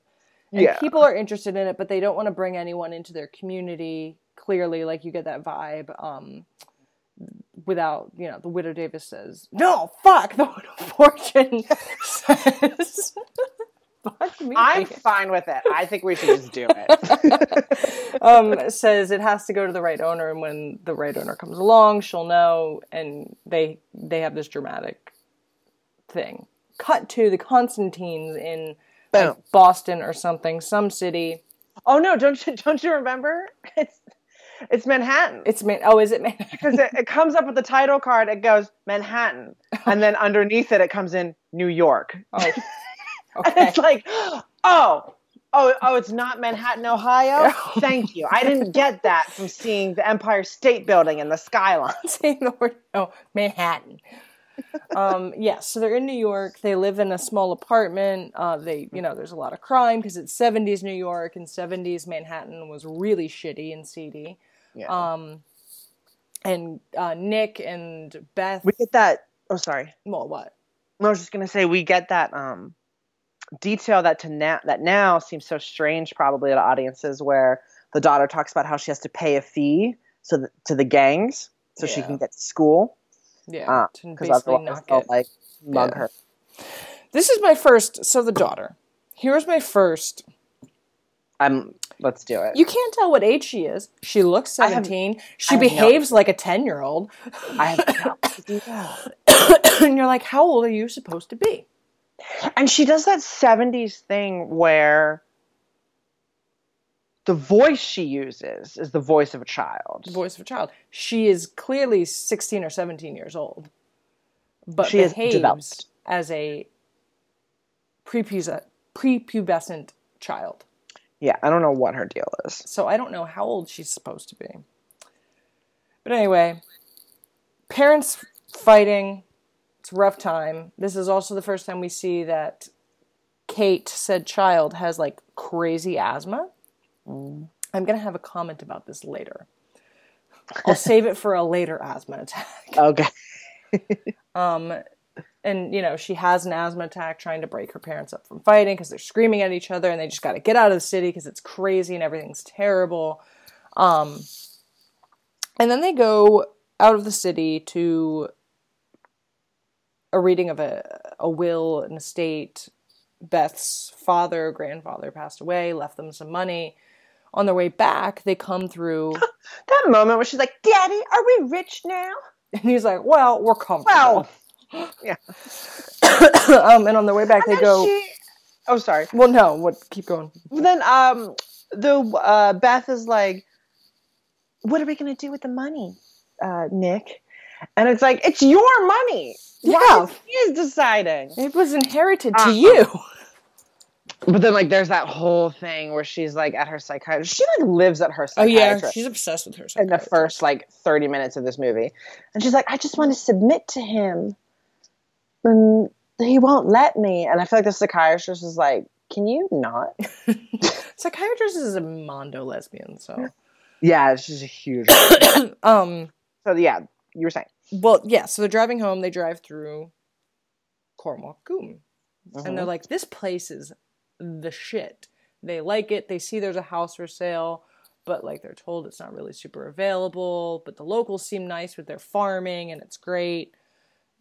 And Yeah. people are interested in it, but they don't want to bring anyone into their community. Clearly, like you get that vibe. Um, without you know, the widow Davis says, "No, fuck." The widow Fortune says, "Fuck me." I'm fine with it. I think we should just do it. um, says it has to go to the right owner, and when the right owner comes along, she'll know. And they they have this dramatic thing. Cut to the Constantines in like, Boston or something, some city. Oh no! Don't you don't you remember? It's it's Manhattan. It's man. Oh, is it man? because it, it comes up with the title card. It goes Manhattan, and then underneath it, it comes in New York. Oh, And it's like, oh, oh, oh, it's not Manhattan, Ohio. Thank you. I didn't get that from seeing the Empire State Building and the skyline. saying the word oh Manhattan. um, yes, so they're in New York. They live in a small apartment. Uh, they, you know, there's a lot of crime because it's 70s New York and 70s Manhattan was really shitty and seedy. Yeah. Um, and uh, Nick and Beth. we get that. Oh, sorry. well, what? I was just gonna say we get that um detail that to now that now seems so strange probably to audiences where the daughter talks about how she has to pay a fee so th- to the gangs so she can get to school Yeah, because basically otherwise they'll like mug yeah. her. This is my first. So the daughter. Here's my first. I'm. Let's do it. You can't tell what age she is. She looks I have- seventeen. she I have no- behaves like a ten year old. I have no idea. and you're like, how old are you supposed to be? And she does that 70s thing where the voice she uses is the voice of a child. The Voice of a child. She is clearly sixteen or seventeen years old, but She is behaves developed. as a prepubes- prepubescent child. Yeah, I don't know what her deal is. So I don't know how old she's supposed to be. But anyway, parents fighting. It's a rough time. This is also the first time we see that Kate, said child, has like crazy asthma. I'm going to have a comment about this later. I'll save it for a later asthma attack. Okay. Um, and you know she has an asthma attack trying to break her parents up from fighting because they're screaming at each other and they just got to get out of the city because it's crazy and everything's terrible. Um, and then they go out of the city to a reading of a, a will and estate beth's father grandfather passed away left them some money. On their way back they come through That moment where she's like, Daddy, are we rich now? and he's like well we're comfortable. Well, yeah. um, and on their way back they go she- oh, sorry. Well, no. What? Keep going. Then um, the uh, Beth is like, "What are we gonna do with the money, uh, Nick?" And it's like, "It's your money. Why Yeah. is he is deciding?" It was inherited to Uh-uh. you. But then, like, there's that whole thing where she's like at her psychiatrist. She like lives at her Oh yeah, psychiatrist. she's obsessed with her. in the first like 30 minutes of this movie. And she's like, I just want to submit to him. And he won't let me. And I feel like the psychiatrist is like, Can you not? Psychiatrist is a mondo lesbian, so Yeah, she's a huge. um. so, yeah, you were saying. Well, yeah. So they're driving home. They drive through Cornwall Coombe, and they're Mhm. like, "This place is the shit." They like it. They see there's a house for sale, but like they're told it's not really super available. But the locals seem nice with their farming, and it's great,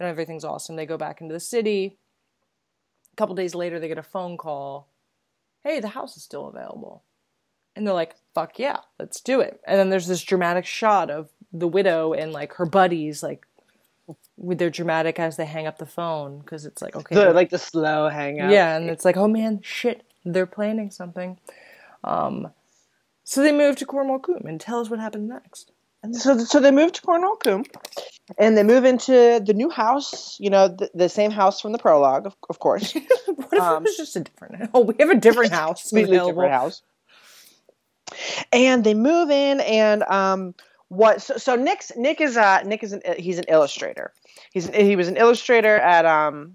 and everything's awesome. They go back into the city. A couple days later, they get a phone call. Hey, the house is still available. And they're like, fuck yeah, let's do it. And then there's this dramatic shot of the widow and like her buddies, like with their dramatic as they hang up the phone because it's like, okay. The, like the slow hang hangout. yeah, and it's like, oh man, shit, they're planning something. Um, so they move to Cornwall Coombe and tell us what happens next. So, so they move to Cornwall Coombe and they move into the new house, you know, the, the same house from the prologue, of, of course. What if it was just a different? Oh, we have a different house completely different house. And they move in, and um, what? So, so Nick's Nick is uh Nick is an he's an illustrator. He's he was an illustrator at um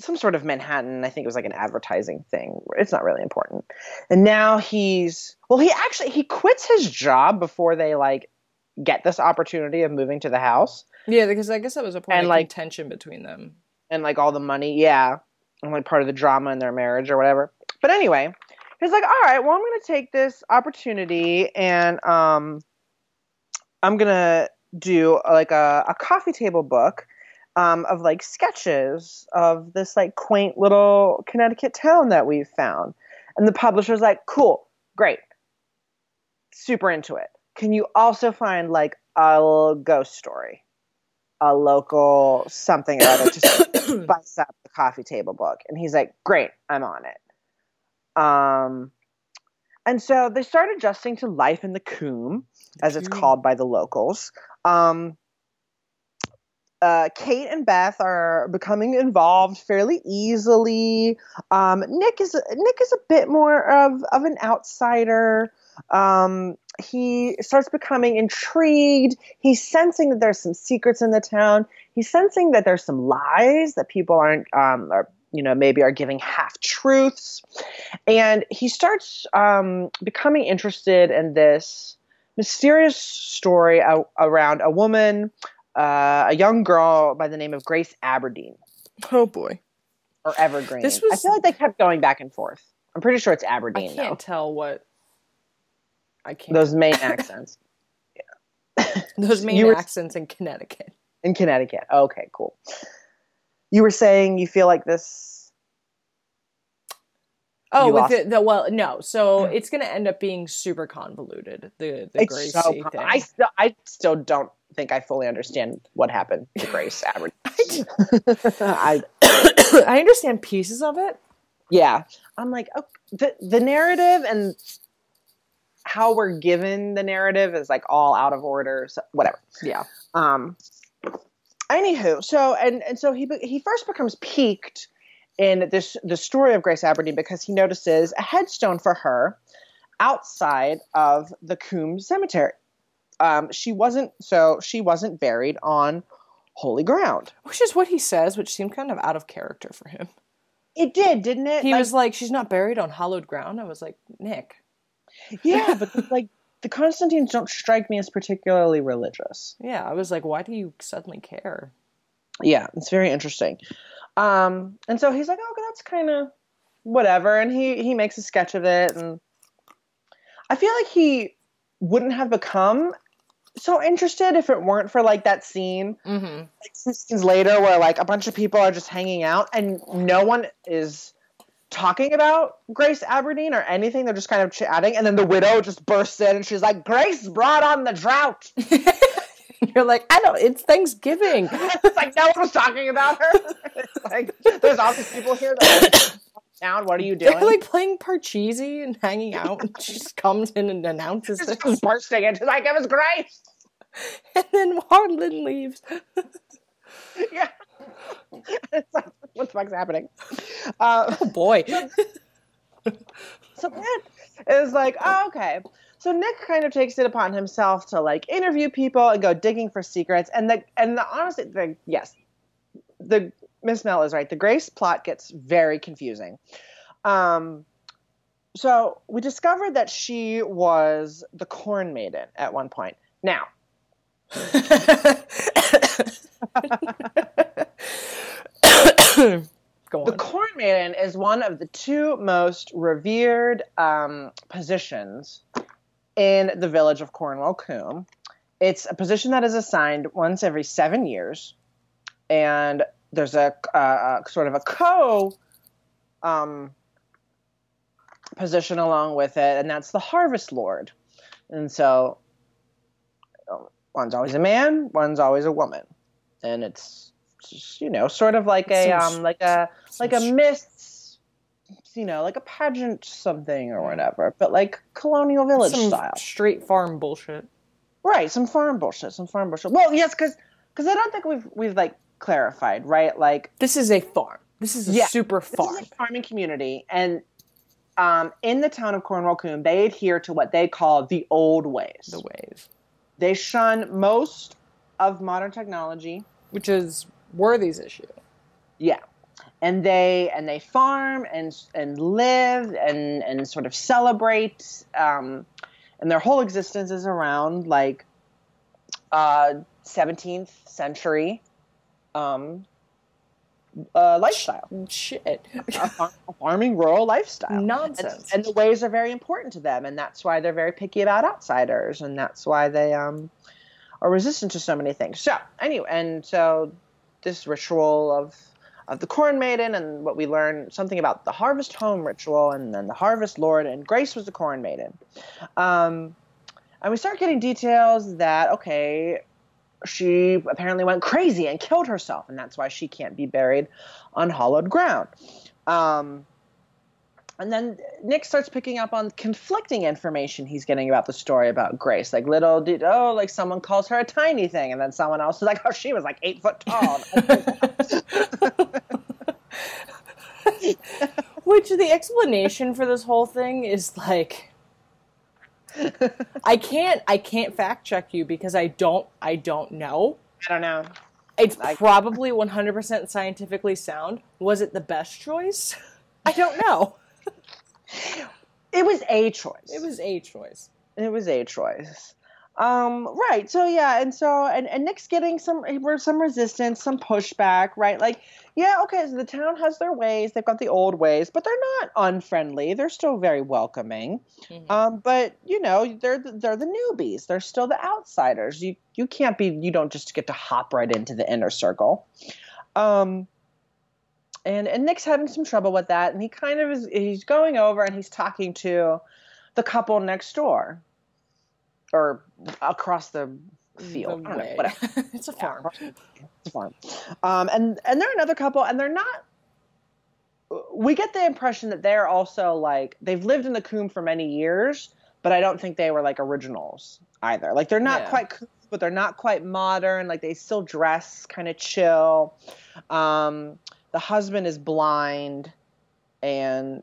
some sort of Manhattan. I think it was like an advertising thing. It's not really important. And now he's well, he actually he quits his job before they like get this opportunity of moving to the house Yeah, because I guess that was a point And, of like- contention between them. and like all the money, yeah, and like part of the drama in their marriage or whatever. But anyway, he's like, all right, well, I'm gonna take this opportunity and um, I'm gonna do like a, a coffee table book um, of like sketches of this like quaint little Connecticut town that we've found. And the publisher's like, cool, great, super into it. Can you also find like a ghost story? a local something or other to spice up the coffee table book. And he's like, Great, I'm on it. Um and so they start adjusting to life in the coombe, as it's called by the locals. Um uh, Kate and Beth are becoming involved fairly easily. Um, Nick is Nick is a bit more of of an outsider. Um, he starts becoming intrigued. He's sensing that there's some secrets in the town. He's sensing that there's some lies that people aren't, um, are, you know, maybe are giving half truths. And he starts um, becoming interested in this mysterious story a- around a woman, uh, a young girl by the name of Grace Aberdeen Oh boy, or Evergreen. This was... I feel like they kept going back and forth. I'm pretty sure it's Aberdeen. I can't though. tell what. I can't. Those Maine accents. Those Maine were- accents in Connecticut. In Connecticut. Okay, cool. You were saying you feel like this. Oh, with the, the well, no. So it's going to end up being super convoluted. The the It's Gracie so, thing. I still, I still don't think I fully understand what happened to Grace Aberdeen. I, I understand pieces of it. yeah, I'm like oh, the the narrative and how we're given the narrative is like all out of order. So whatever. Yeah. Um. Anywho, so and and so he he first becomes piqued in this the story of Grace Aberdeen because he notices a headstone for her outside of the Coombs Cemetery. Um, she wasn't so she wasn't buried on holy ground. Which is what he says, which seemed kind of out of character for him. It did, didn't it? He Like, was like, "She's not buried on hallowed ground." I was like, "Nick, yeah, but like the Constantines don't strike me as particularly religious. yeah." I was like, "Why do you suddenly care?" yeah it's very interesting um and so he's like oh that's kind of whatever and he he makes a sketch of it and i feel like he wouldn't have become so interested if it weren't for like that scene Mm-hmm. like two scenes later where like a bunch of people are just hanging out and no one is talking about grace aberdeen or anything they're just kind of chatting and then the widow just bursts in and she's like grace brought on the drought You're like, "I don't. It's Thanksgiving." it's like no one was talking about her. It's like there's all these people here that are town. What are you doing? They're like playing Parcheesi and hanging out. And she just comes in and announces it, comes bursting in. She's like, it was Grace." and then Harlan leaves. Yeah. it's like, what the fuck's happening? Uh, Oh boy. so Nick is like, oh, okay. So Nick kind of takes it upon himself to like interview people and go digging for secrets. And the and the honestly, the yes, the Miss Mel is right. The Grace plot gets very confusing. Um, so we discovered that she was the Corn Maiden at one point. Now, The on. Corn Maiden is one of the two most revered um, positions in the village of Cornwall Coombe. It's a position that is assigned once every seven years, and there's a uh, sort of a co um, position along with it, and that's the Harvest Lord. And so, one's always a man, one's always a woman, and it's you know sort of like a um like a like a miss you know like a pageant something or whatever but like colonial village Some style straight farm bullshit. right some farm bullshit some farm bullshit well yes because because i don't think we've we've like clarified right like This is a farm. This is a Yeah, super this farm. is a farming community and um, in the town of Cornwall Coombe, they adhere to what they call the old ways. The ways, They shun most of modern technology. which is Worthy's issue. Yeah. And they and they farm and and live and and sort of celebrate um, and their whole existence is around like uh, 17th century um, uh, lifestyle, Shit. a, far- a farming rural lifestyle. Nonsense. And, and the ways are very important to them, and that's why they're very picky about outsiders, and that's why they um, are resistant to so many things. So anyway, and so this ritual of of the corn maiden, and what we learn something about the harvest home ritual, and then the harvest lord, and Grace was the corn maiden. Um, and we start getting details that okay, she apparently went crazy and killed herself, and that's why she can't be buried on hollowed ground. Um, and then Nick starts picking up on conflicting information he's getting about the story about Grace. Like little did oh, like someone calls her a tiny thing, and then someone else is like, oh, she was like eight foot tall. Which the explanation for this whole thing is like I can't I can't fact check you because I don't I don't know. I don't know. It's I- probably 100% scientifically sound. Was it the best choice? I don't know. It was a choice. It was a choice. it was a choice. Um, right. So yeah, and so and, and Nick's getting some some resistance, some pushback, right? Like, yeah, okay, so the town has their ways, they've got the old ways, but they're not unfriendly. They're still very welcoming. Mhm. Um, but you know, they're the, they're the newbies. They're still the outsiders. You you can't be you don't just get to hop right into the inner circle. Um and and Nick's having some trouble with that, and he kind of is. He's going over and he's talking to the couple next door, or across the field. The I don't know, whatever. it's a farm. It's a farm. Um, and and they're another couple, and they're not. We get the impression that they're also like they've lived in the coombe for many years, but I don't think they were like originals either. Like they're not Yeah. quite but they're not quite modern. Like they still dress kind of chill. Um, the husband is blind, and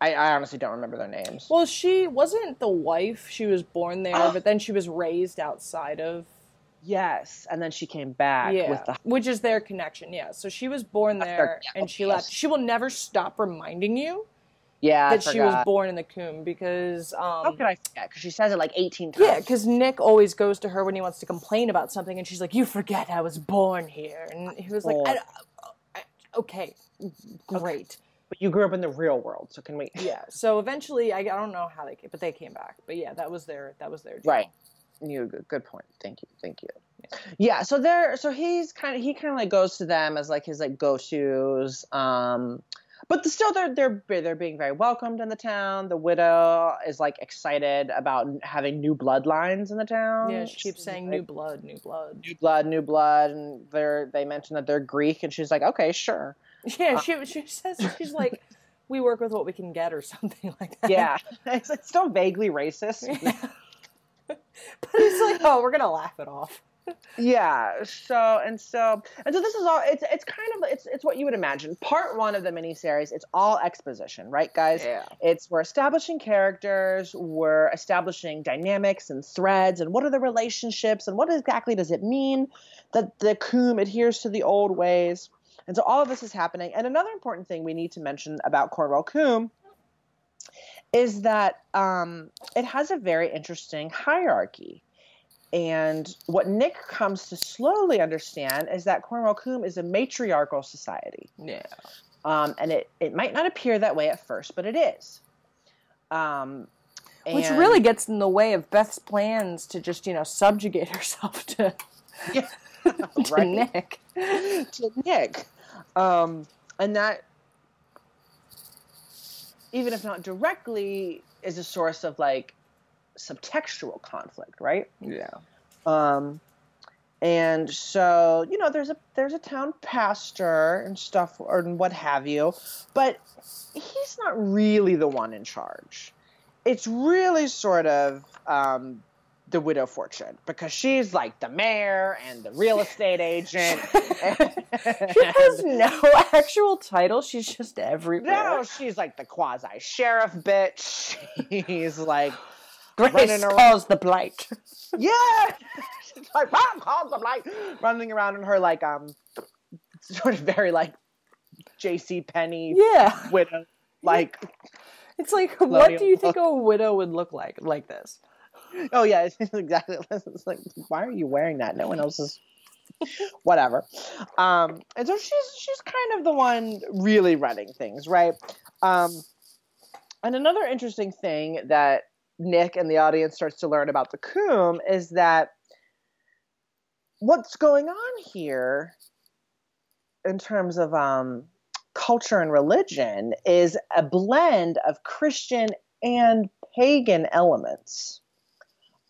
I, I honestly don't remember their names. Well, she wasn't the wife. She was born there, Oh. but then she was raised outside of. yes, and then she came back Yeah, with the which is their connection. Yeah, so she was born there yeah, and she yes. left. She will never stop reminding you yeah that she was born in the coombe because um, How could I forget? Because she says it like eighteen times. Yeah, because Nick always goes to her when he wants to complain about something, and she's like, "You forget I was born here," and he was like, Oh. "Okay, great." But you grew up in the real world, so can we? Yeah. So eventually, I, I don't know how they, came, but they came back. But yeah, that was their that was their deal. Right. You good, point. Thank you. Thank you. Yeah. So they're so he's kind of he kind of like goes to them as like his like go tos. Um, but still they're they're they're being very welcomed in the town. The widow is like excited about having new bloodlines in the town. Yeah, she keeps saying like, "new blood, new blood." new blood, new blood, and they're they mention that they're Greek, and she's like, okay, sure. Yeah, uh, she she says she's like, "We work with what we can get" or something like that. Yeah, it's, it's still vaguely racist. but it's like, oh, we're gonna laugh it off. Yeah. So and so and so this is all. It's it's kind of it's it's what you would imagine. Part one of the miniseries. It's all exposition, right, guys? Yeah. It's we're establishing characters, we're establishing dynamics and threads, and what are the relationships, and what exactly does it mean that the coombe adheres to the old ways. And so all of this is happening. And another important thing we need to mention about Cornwall Coombe is that um, it has a very interesting hierarchy. And what Nick comes to slowly understand is that Cornwall Coombe is a matriarchal society. Yeah. Um, and it, it might not appear that way at first, but it is. Um, Which really gets in the way of Beth's plans to just, you know, subjugate herself to, Yeah. to Right. Nick. to Nick. Um, and that, even if not directly, is a source of like subtextual conflict, right? Yeah. Um, and so you know, there's a there's a town pastor and stuff or and what have you, but he's not really the one in charge. It's really sort of um, the widow fortune because she's like the mayor and the real estate agent. She has no actual title. She's just everywhere. no, she's like the quasi sheriff bitch. She's like Grace running around- calls the blight. Yeah, she's like mom calls the blight, running around in her like um sort of very like J.C. Penney Yeah. widow like It's like, what do you think a widow would look like? Like this. oh yeah it's exactly it's like why are you wearing that no one else is whatever um and so she's she's kind of the one really running things right um and another interesting thing that Nick and the audience starts to learn about the Coombe is that what's going on here in terms of um, culture and religion is a blend of Christian and pagan elements,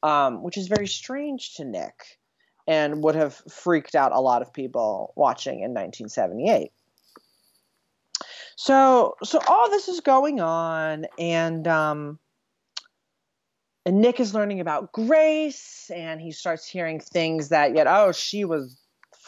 um, which is very strange to Nick and would have freaked out a lot of people watching in 1978. So, so all this is going on, and um, and Nick is learning about Grace, and he starts hearing things that yet, oh, she was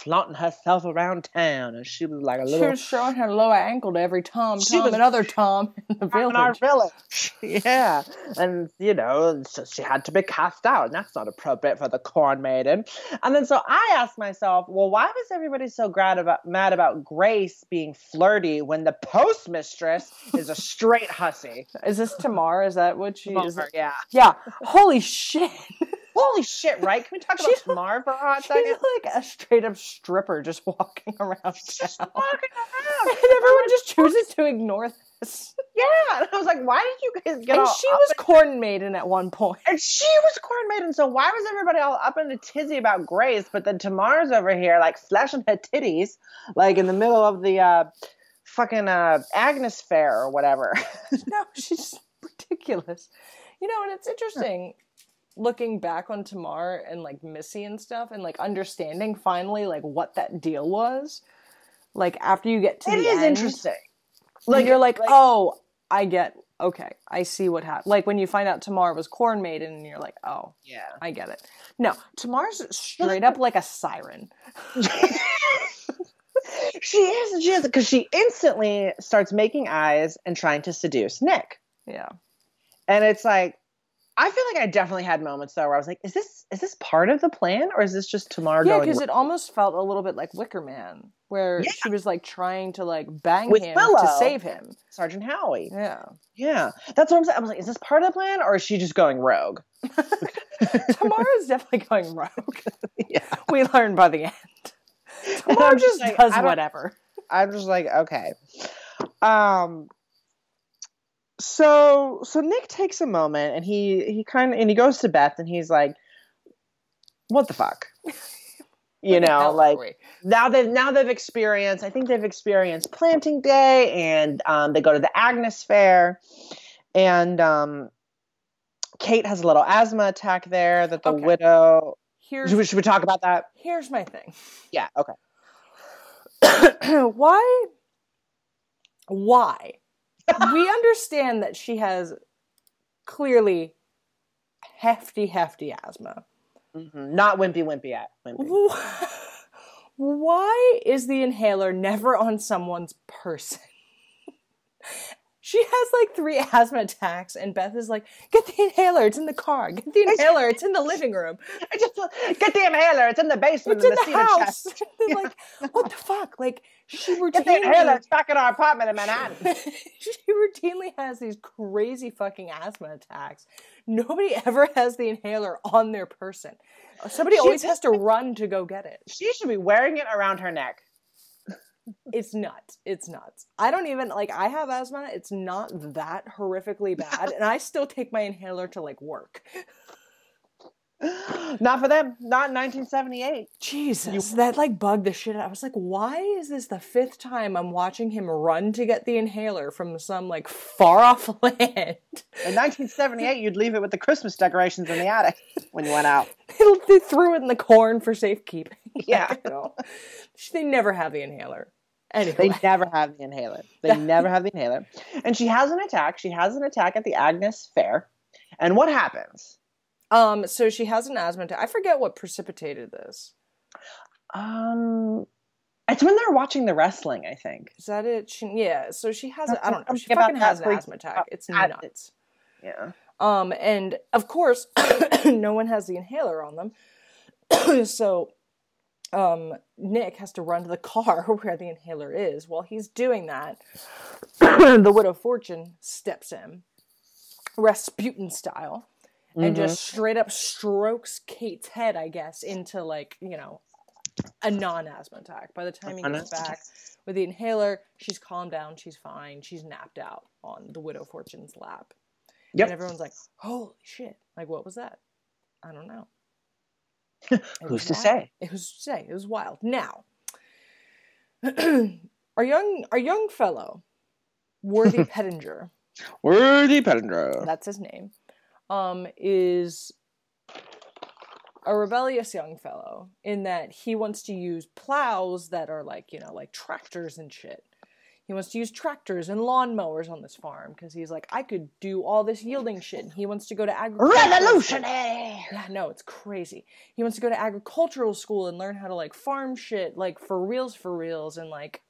flaunting herself around town, and she was like a little. She was showing her lower ankle to every Tom, She Tom, was- and other Tom in the in our village. village. yeah. And, you know, so she had to be cast out, and that's not appropriate for the corn maiden. And then so I asked myself, well, why was everybody so glad about, mad about Grace being flirty when the postmistress is a straight hussy? Is this Tamar? Is that what she is? Yeah. Yeah. Holy shit. Holy shit, right? Can we talk about She's- Tamar for a hot She's second? like a straight up stripper just walking around Just town. walking around. And everyone just chooses to ignore this. Yeah, and I was like, why did you guys get and all she was corn maiden at one point. and she was corn maiden, so why was everybody all up in a tizzy about Grace? But then Tamar's over here like slashing her titties, like in the middle of the uh fucking uh Agnes fair or whatever. no, she's ridiculous. You know, and it's interesting looking back on Tamar and like Missy and stuff and like understanding finally like what that deal was. Like after you get to It the is end, interesting. Like you're like, oh, I get okay, I see what happened. Like when you find out Tamar was corn maiden and you're like, oh, Yeah. I get it. No, Tamar's straight up like a siren. She is, she is, because she instantly starts making eyes and trying to seduce Nick. Yeah. And it's like, I feel like I definitely had moments though where I was like, is this is this part of the plan or is this just Tamar? Yeah, because it almost felt a little bit like Wicker Man, where Yeah. she was like trying to like bang With him Willow. to save him. Sergeant Howie? Yeah. Yeah, that's what I'm saying. I was like, is this part of the plan or is she just going rogue? Tamara's definitely going rogue. yeah. We learn by the end. Tamara just like, does whatever. I'm just like, okay. Um so so Nick takes a moment and he he kind of and he goes to Beth and he's like what the fuck? You know, like now they've now they've experienced I think they've experienced planting day and um, they go to the Agnes fair and um Kate has a little asthma attack there that the Okay. widow Here's should we, should we talk about that? here's my thing. Yeah, okay. why why we understand that she has clearly hefty hefty asthma Mhm. Not wimpy wimpy at wimpy. why is the inhaler never on someone's person she has like three asthma attacks and beth is like get the inhaler it's in the car get the inhaler it's in the living room I just get the inhaler. It's in the basement it's in the, the house. They're like what the fuck like she routinely Get the inhaler. It's back in our apartment in Manhattan. she routinely has these crazy fucking asthma attacks. Nobody ever has the inhaler on their person. Somebody She- always has to run to go get it. she should be wearing it around her neck. It's nuts. It's nuts. I don't even like I have asthma. It's not that horrifically bad and I still take my inhaler to like work. Not for them. Not in 1978. Jesus, that like bugged the shit out. I was like, why is this the fifth time I'm watching him run to get the inhaler from some like far off land? In 1978, you'd leave it with the Christmas decorations in the attic when you went out. they threw it in the corn for safekeeping. Yeah. They never have the inhaler. Anyway, They never have the inhaler. They never have the inhaler. And she has an attack. She has an attack at the Agnes Fair. And what happens? um, so she has an asthma attack. I forget what precipitated this. Um, it's when they're watching the wrestling, I think. Is that it? She, yeah. So she has. A, I don't know. She fucking has an asthma attack. It's nuts. Yeah. Um, and of course, no one has the inhaler on them. so, um, Nick has to run to the car where the inhaler is. While he's doing that, the Widow Fortune steps in, Rasputin style, and just straight up strokes Kate's head, I guess, into like, you know, a non asthma attack. By the time he gets back with the inhaler, she's calmed down, she's fine, she's napped out on the Widow Fortune's lap. Yep. And everyone's like, holy shit. Like, what was that? I don't know. Who's to wild. say? It was to say. It was wild. Now, our young our young fellow, Worthy Pettinger, Worthy Pettinger. that's his name, um, is a rebellious young fellow in that he wants to use plows that are like, you know, like tractors and shit. He wants to use tractors and lawnmowers on this farm because he's like, I could do all this yielding shit. And he wants to go to agricultural Revolutionary! Yeah, no, it's crazy. He wants to go to agricultural school and learn how to like farm shit, like for reals, for reals, and like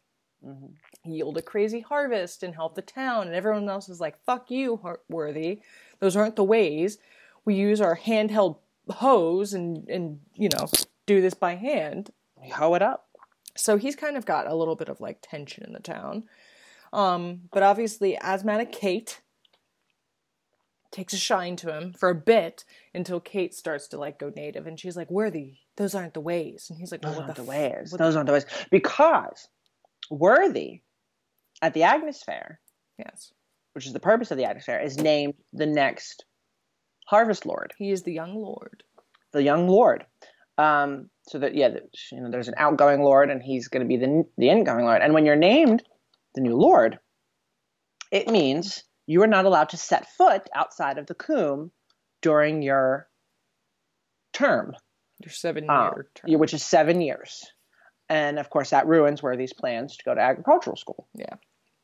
mm-hmm. yield a crazy harvest and help the town. And everyone else is like, fuck you, Har- Worthy. Those aren't the ways. We use our handheld hose and, and, you know, do this by hand. We hoe it up. So he's kind of got a little bit of like tension in the town. Um, but obviously, asthmatic Kate takes a shine to him for a bit until Kate starts to like go native, and she's like, "Worthy, those aren't the ways." And he's like, well, Those "What aren't the the f- ways. Those aren't the ways. Because Worthy at the Agnes Fair Yes. which is the purpose of the Agnes Fair, is named the next Harvest Lord. He is the young lord. The young Lord. Um, so that yeah, you know, there's an outgoing Lord, and he's going to be the the incoming Lord. And when you're named the new Lord, it means you are not allowed to set foot outside of the Coombe during your term, Your seven um, year term. which is seven years. And of course, that ruins Worthy's plans to go to agricultural school. Yeah.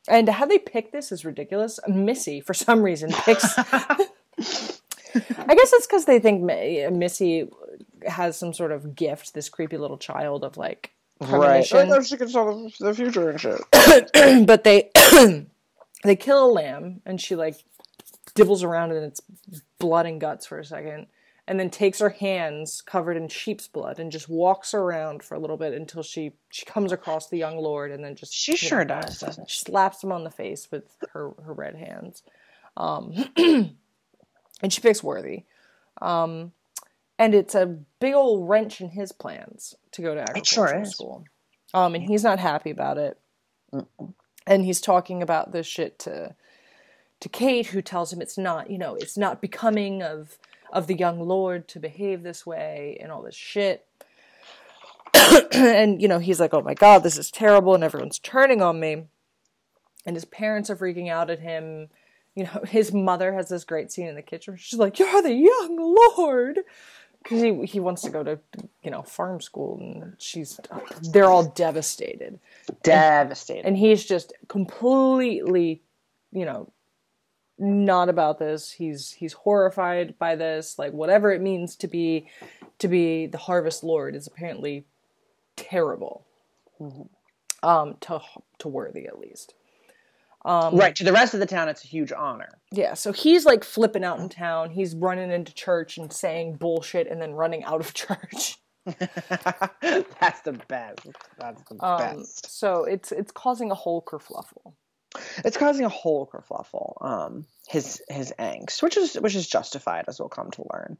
And how they pick this is ridiculous. Missy, for some reason, picks. I guess it's because they think Missy has some sort of gift, this creepy little child of like premonition. Right. She can tell the future and shit. but they they kill a lamb and she like dibbles around in its blood and guts for a second and then takes her hands covered in sheep's blood and just walks around for a little bit until she she comes across the young lord and then just She sure know, does, doesn't she? slaps him on the face with her her red hands um and she picks worthy um and it's a big old wrench in his plans to go to sure agricultural is. school um and he's not happy about it and he's talking about this shit to to Kate, who tells him it's not, you know, it's not becoming of of the young lord to behave this way and all this shit. and you know, he's like, "Oh my god, this is terrible," and everyone's turning on me. And his parents are freaking out at him. You know, his mother has this great scene in the kitchen. Where she's like, "You're the young lord," because he he wants to go to you know farm school, and she's they're all devastated. Devastated. and he's just completely you know not about this. He's he's horrified by this. Like whatever it means to be to be the harvest lord is apparently terrible. Um to to worthy at least um right. To the rest of the town, it's a huge honor. yeah so he's like flipping out in town he's running into church and saying bullshit and then running out of church That's the best. That's the um best. so it's it's causing a whole kerfluffle It's causing a whole kerfluffle. Um, his his angst, which is which is justified, as we'll come to learn.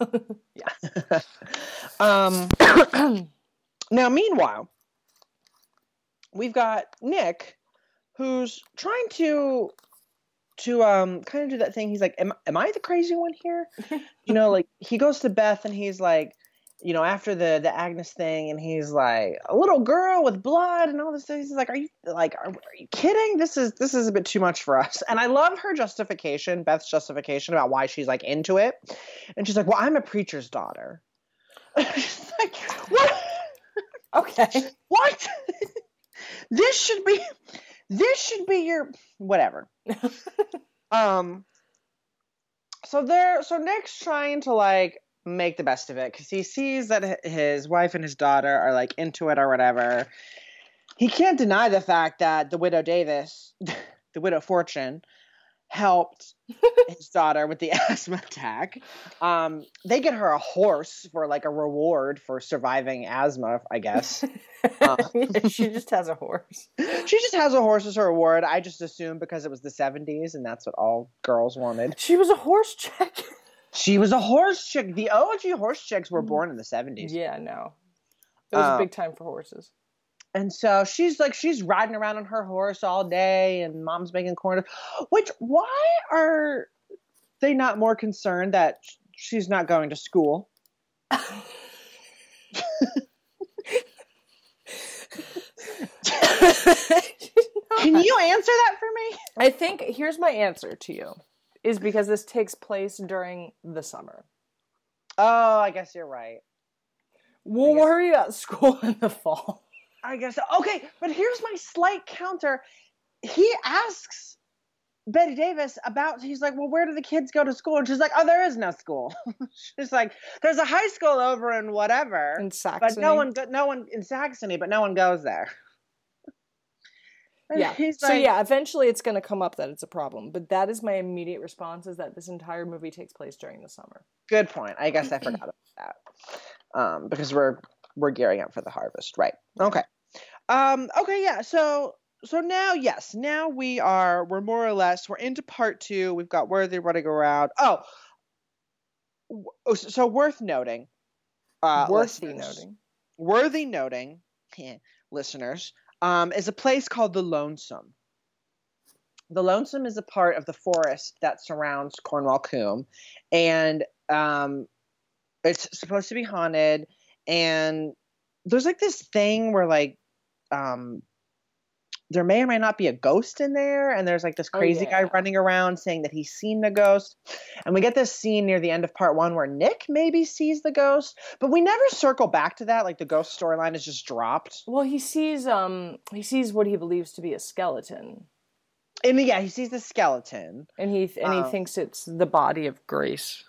yeah. um. now, meanwhile, we've got Nick, who's trying to to um kind of do that thing. He's like, "Am am I the crazy one here?" you know, like he goes to Beth and he's like, you know, after the the Agnes thing, and he's like, a little girl with blood and all this. Stuff. He's like, are you like, are, are you kidding? This is this is a bit too much for us. And I love her justification, Beth's justification about why she's like into it, and she's like, well, I'm a preacher's daughter. She's like, what? okay What? this should be this should be your whatever. um so there so Nick's trying to like make the best of it cuz he sees that his wife and his daughter are like into it or whatever. He can't deny the fact that the widow Davis, the widow Fortune helped his daughter with the asthma attack. Um, they get her a horse for like a reward for surviving asthma, I guess. Uh, she just has a horse she just has a horse as her reward. I just assumed because it was the 70s and that's what all girls wanted. She was a horse chick. She was a horse chick. The OG horse chicks were born in the 70s. Yeah, no. It was Uh, a big time for horses. And so she's like, she's riding around on her horse all day, and mom's making corn. Which, why are they not more concerned that she's not going to school? Can you answer that for me? I think here's my answer to you is because this takes place during the summer. Oh, I guess you're right. We'll guess- worry about school in the fall. I guess. Okay, but here's my slight counter. He asks Bette Davis about. He's like, "Well, where do the kids go to school?" And she's like, "Oh, there is no school." she's like, "There's a high school over in whatever, In Saxony. but no one, no one in Saxony, but no one goes there." And Yeah. so yeah, eventually it's going to come up that it's a problem, but that is my immediate response is that this entire movie takes place during the summer. Good point. I guess I forgot about that. Um, because we're we're gearing up for the harvest, right? Okay. Um, okay, yeah. So so now, yes, now we are we're more or less we're into part two. We've got Worthy running around. Oh, oh, so worth noting. Uh, Worthy listeners, noting. Worthy noting, listeners, um, is a place called the Lonesome. the lonesome is a part of the forest that surrounds Cornwall Coombe, and um, it's supposed to be haunted. And there's like this thing where like um, there may or may not be a ghost in there, and there's like this Oh, crazy guy running around saying that he's seen the ghost. And we get this scene near the end of part one where Nick maybe sees the ghost, but we never circle back to that. Like the ghost storyline is just dropped. Well, he sees um he sees what he believes to be a skeleton, And yeah, he sees the skeleton. and he and he Oh. thinks it's the body of Grace.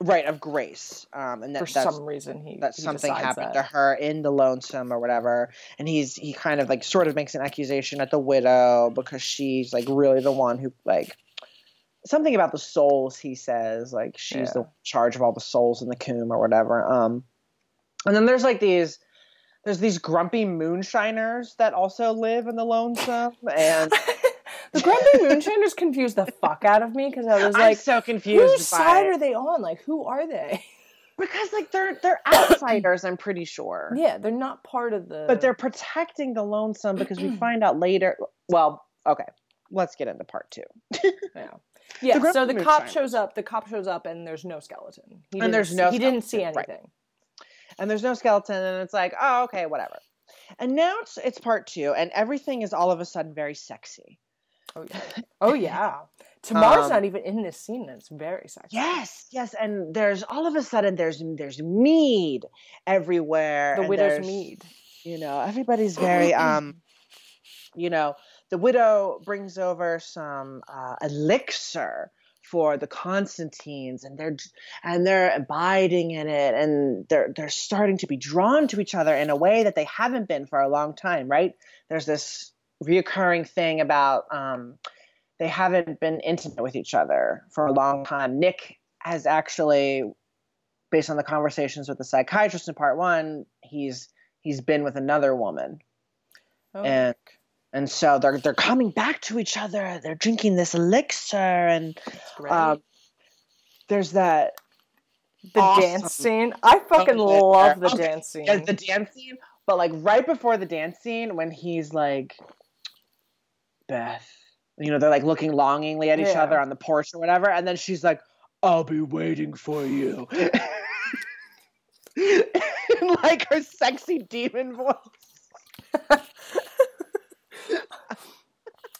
Right of grace um and that, For that's, some reason, he that he something happened that. to her in the lonesome or whatever and he's he kind of like sort of makes an accusation at the widow because she's like really the one who like something about the souls he says like she's the charge of all the souls in the coombe or whatever um and then there's like these there's these grumpy moonshiners that also live in the lonesome and The Grumpy Moonshiners confused the fuck out of me because I was like, I'm so confused whose side are they on? Like, who are they? because like they're they're outsiders i'm pretty sure Yeah, they're not part of the. but they're protecting the lonesome because we find out later well okay let's get into part two yeah. Yeah, The so the cop Moonshiners. shows up. The cop shows up, and there's no skeleton. He And there's no He didn't see skeleton, right. anything. and there's no skeleton and it's like oh okay whatever and now it's it's part two and everything is all of a sudden very sexy Oh yeah. Oh yeah. Tamar's Um, not even in this scene. It's very sexy. yes yes and there's all of a sudden there's there's mead everywhere The widow's mead. you know everybody's very um you know the widow brings over some uh, elixir for the constantines and they're and they're abiding in it and they're they're starting to be drawn to each other in a way that they haven't been for a long time right there's this reoccurring thing about um they haven't been intimate with each other for a long time nick has actually based on the conversations with the psychiatrist in part one he's he's been with another woman Oh, and and so they're they're coming back to each other they're drinking this elixir and um, there's that the awesome. dance scene. I fucking Okay, love the okay. dance scene. yeah, the dance scene but like right before the dance scene when he's like beth you know they're like looking longingly at each Yeah. other on the porch or whatever and then she's like i'll be waiting for you in like her sexy demon voice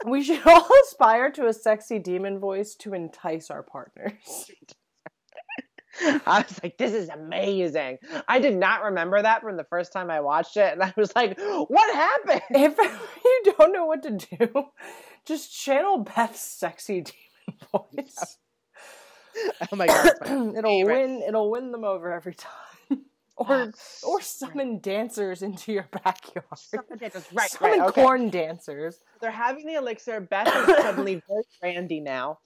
we should all aspire to a sexy demon voice to entice our partners. I was like, this is amazing. I did not remember that from the first time I watched it. And I was like, what happened? if you don't know what to do, just channel Beth's sexy demon voice. Oh my God. my it'll win. It'll win them over every time. or or summon dancers into your backyard. Summon dancers, right, Summon right, okay. corn dancers. They're having the elixir. Beth is suddenly very randy now.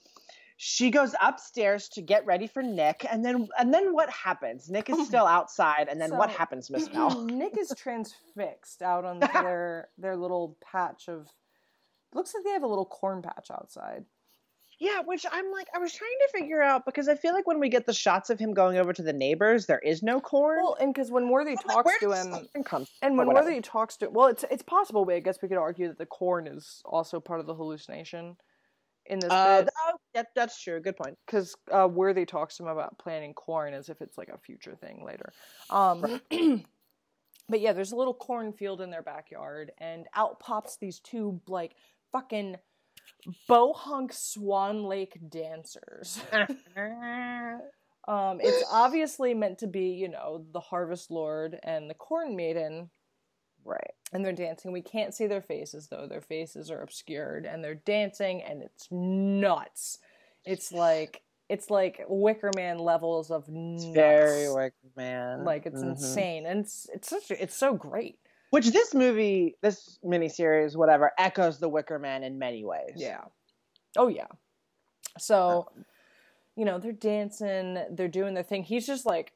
She goes upstairs to get ready for Nick, and then and then what happens? Nick is still outside, and then what happens, Miss Mel? Nick is transfixed out on their their little patch of. Looks like they have a little corn patch outside. Yeah, which I'm like, I was trying to figure out because I feel like when we get the shots of him going over to the neighbors, there is no corn. Well, and because when Worthy I'm talks where to him, come and when. Worthy talks to, well, it's it's possible. I guess we could argue that the corn is also part of the hallucination in this Uh, oh, that, that's true. Good point. because uh, Worthy talks to him about planting corn as if it's like a future thing later. Um, but yeah, there's a little cornfield in their backyard, and out pops these two like fucking bohunk Swan Lake dancers. um, it's obviously meant to be, you know, the Harvest Lord and the Corn Maiden. Right. And they're dancing. We can't see their faces though. Their faces are obscured and they're dancing and it's nuts. It's like it's like Wicker Man levels of nuts. Very Wicker Man. like it's Mhm. insane and it's it's such a, it's so great. Which this movie, this miniseries, whatever, echoes the Wicker Man in many ways. Yeah. Oh yeah. So, you know, they're dancing, they're doing their thing. He's just like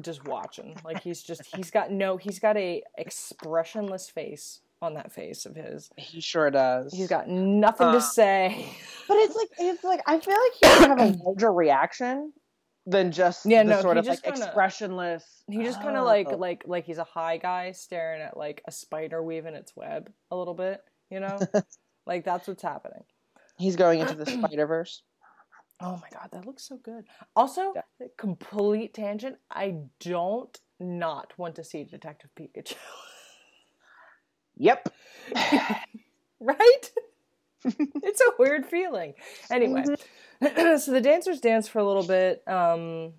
just watching. Like he's just he's got no he's got a expressionless face on that face of his. He sure does. He's got nothing Uh, to say. But it's like it's like I feel like he would have a larger reaction than just Yeah, the no, sort he of just like kinda- expressionless. He just kind of like Oh. like like he's a high guy staring at like a spider weaving its web a little bit, you know? Like that's what's happening. He's going into the Spider Verse. Oh my god, that looks so good. Also, complete tangent. I don't not want to see Detective Pikachu. Yep. right? it's a weird feeling. Anyway, so the dancers dance for a little bit, um,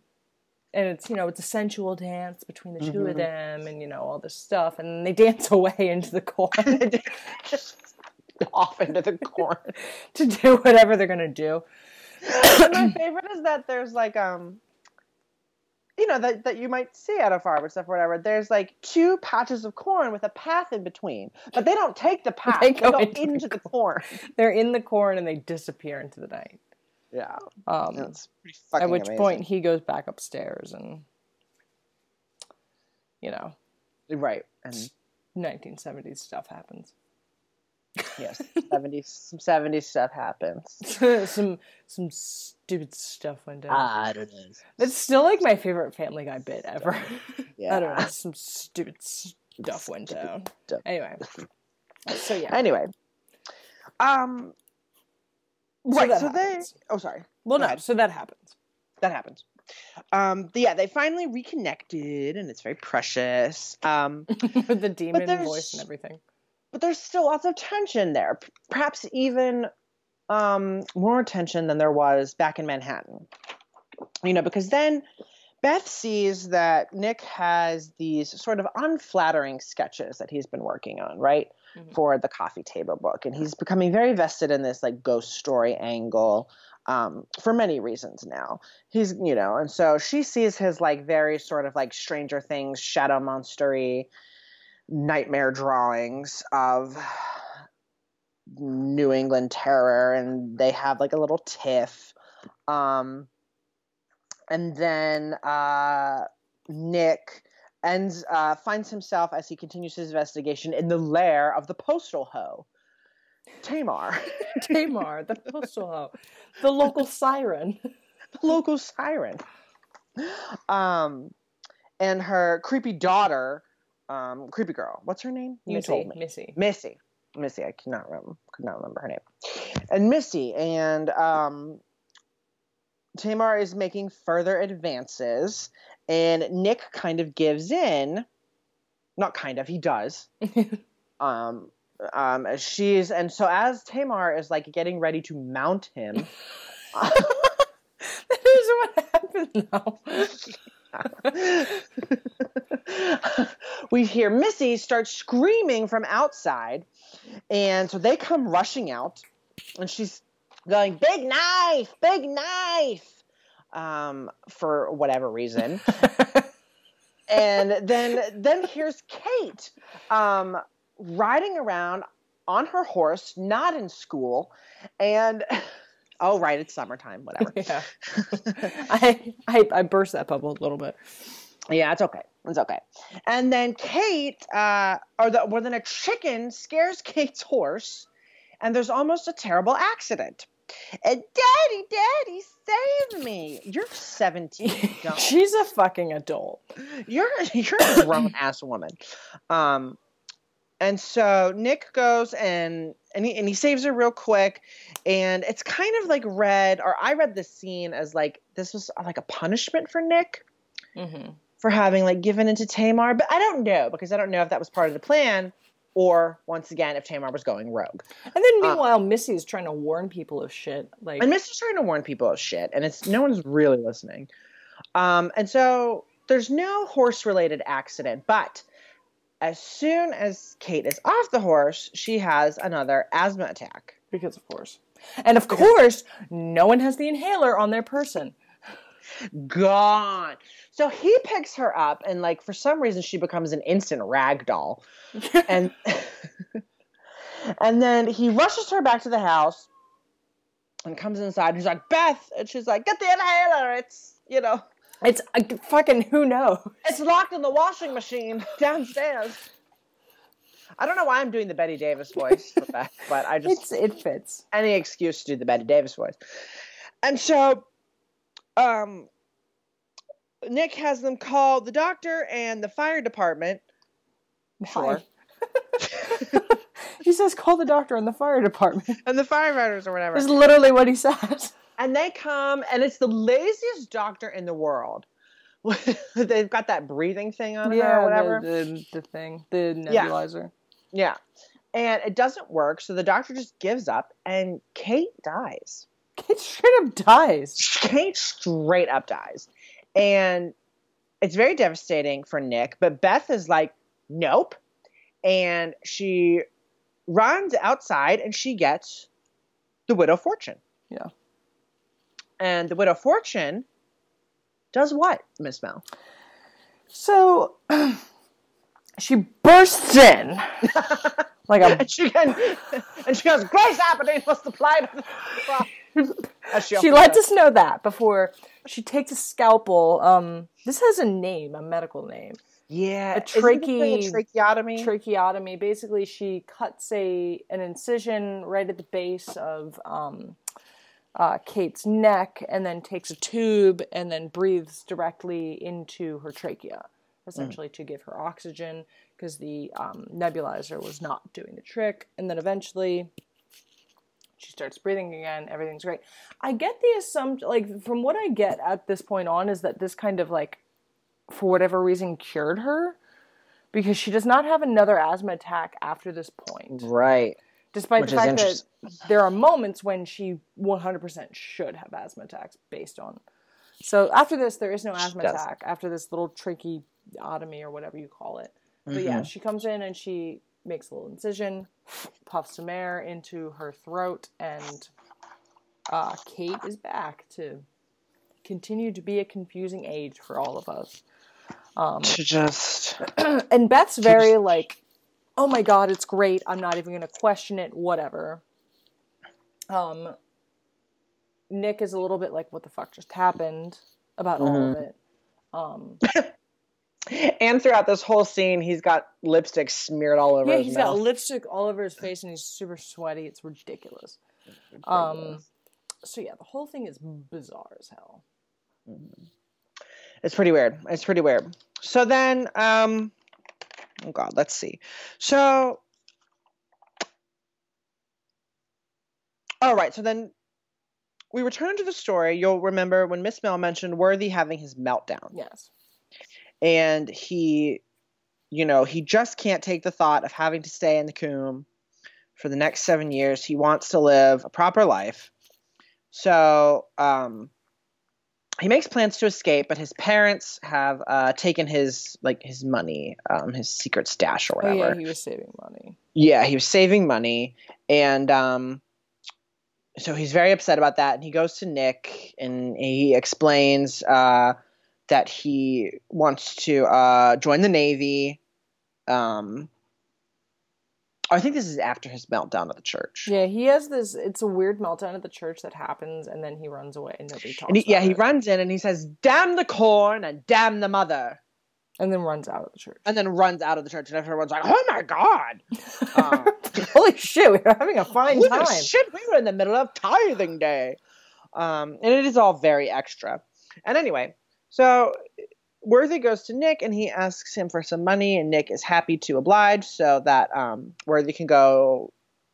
and it's you know it's a sensual dance between the 2 of Mhm. them, and you know all this stuff, and they dance away into the corn Just off into the corn. to do whatever they're gonna do. My favorite is that there's like um you know that, that you might see at a farm stuff or whatever there's like two patches of corn with a path in between but they don't take the path They they, go go, into into, the the corn They're in the corn and they disappear into the night. yeah Um, that's pretty at which amazing. point he goes back upstairs and you know right and 1970s stuff happens. Yes 70s some 70s stuff happens some some stupid stuff went down. i don't know It's still like my favorite Family Guy bit ever. yeah I don't know. Some stupid stuff went down. stuff. Anyway, so yeah. anyway um So right so they oh sorry well, go no. ahead. So that happens. that happens. Um, yeah, they finally reconnected, and it's very precious. Um, With the demon voice and everything. But there's still lots of tension there, perhaps even um, more tension than there was back in Manhattan. You know, because then Beth sees that Nick has these sort of unflattering sketches that he's been working on, right? Mhm. For the coffee table book. And he's becoming very vested in this like ghost story angle um, for many reasons now. He's, you know, and so she sees his like very sort of like Stranger Things, shadow monstery nightmare drawings of New England terror, and they have like a little tiff. Um, and then uh, Nick ends uh, finds himself as he continues his investigation in the lair of the postal hoe, Tamar, Tamar, the postal hoe, the local siren. the local siren, um, and her creepy daughter, um, creepy girl. What's her name? You Missy, told me. Missy. Missy. Missy, I cannot remember could not remember her name. And Missy and um Tamar is making further advances and Nick kind of gives in. Not kind of, he does. um um she's and so as Tamar is like getting ready to mount him that is what happened now. we hear Missy start screaming from outside, and so they come rushing out, and she's going, "Big knife, big knife," um, for whatever reason. and then then here's Kate, um, riding around on her horse, not in school, and oh right, it's summertime, whatever. yeah. I, I I burst that bubble a little bit. Yeah, it's okay. It's okay. And then Kate, uh, or the, well, then a chicken scares Kate's horse, and there's almost a terrible accident. And Daddy, Daddy, save me! You're 17. She's a fucking adult. You're you're a grown ass woman. Um, and so Nick goes and and he, and he saves her real quick, and it's kind of like read, or I read this scene as like this was like a punishment for Nick Mm-hmm. for having like given into Tamar, but I don't know because I don't know if that was part of the plan or once again if Tamar was going rogue. And then meanwhile, Missy's trying to warn people of shit. Like, And Missy's trying to warn people of shit, and it's no one's really listening. Um, and so there's no horse related accident, but as soon as Kate is off the horse, she has another asthma attack. because of course. And of course, no one has the inhaler on their person. Gone. So he picks her up, and like for some reason, she becomes an instant rag doll. and and then he rushes her back to the house and comes inside. He's like, Beth, and she's like, get the inhaler. It's you know, It's uh, fucking who knows. it's locked in the washing machine downstairs. I don't know why I'm doing the Bette Davis voice but I just It's it fits. any excuse to do the Bette Davis voice. And so, um, Nick has them call the doctor and the fire department. Sure. He says call the doctor and the fire department. and the firefighters or whatever. That's literally what he says. And they come, and it's the laziest doctor in the world. They've got that breathing thing on her or whatever. The, the, the thing, the Yeah. nebulizer. Yeah. And it doesn't work, so the doctor just gives up, and Kate dies. Kate straight up dies. Kate straight up dies. And it's very devastating for Nick, but Beth is like, nope. And she runs outside and she gets the Widow Fortune. Yeah. And the Widow Fortune does what, Miss Mel? So she bursts in like a and she can, and she goes, Grace Aberdeen was the plight of she often lets us know that before she takes a scalpel. Um, this has a name, a medical name. Yeah, a isn't this thing a trache tracheotomy. Tracheotomy. Basically, she cuts a an incision right at the base of um, uh, Kate's neck, and then takes a tube and then breathes directly into her trachea, essentially to give her oxygen because the um, nebulizer was not doing the trick. And then eventually, she starts breathing again. Everything's great. I get the assumption, like from what I get at this point on, is that this kind of like, for whatever reason, cured her because she does not have another asthma attack after this point. right. Despite Which the fact that there are moments when she 100% should have asthma attacks based on. So after this, there is no asthma attack after this little tracheotomy or whatever you call it. But yeah, Mhm. she comes in and she makes a little incision, puffs some air into her throat, and uh, Kate is back to continue to be a confusing age for all of us. Um, To just and Beth's very like, "Oh my god, it's great. I'm not even going to question it. Whatever." Um, Nick is a little bit like, "What the fuck just happened?" about all of Mhm. it. Um, and throughout this whole scene, he's got lipstick smeared all over yeah, he's mouth. got lipstick all over his face, and he's super sweaty. It's ridiculous. Um, so yeah, the whole thing is bizarre as hell. It's pretty weird. It's pretty weird. So then, um, oh god, let's see. So, all right. So then, we return to the story. You'll remember when Miss Mel mentioned Worthy having his meltdown, Yes. and he, you know, he just can't take the thought of having to stay in the coombe for the next seven years. He wants to live a proper life. So, um, he makes plans to escape, but his parents have uh, taken his like his money, um, his secret stash or Oh whatever. yeah, he was saving money. Yeah, he was saving money, and um, so he's very upset about that. And he goes to Nick, and he explains uh, that he wants to uh, join the Navy. Um, I think this is after his meltdown at the church. Yeah, he has this. It's a weird meltdown at the church that happens, and then he runs away, and nobody talks. And he, yeah, he it. runs in and he says, "Damn the corn and damn the mother," and then runs out of the church. and then runs out of the church, and everyone's like, "Oh my god!" Um, Holy shit, we were having a fine Holy time. shit, we were in the middle of tithing day. Um, and it is all very extra. And anyway, so Worthy goes to Nick and he asks him for some money, and Nick is happy to oblige so that um, Worthy can go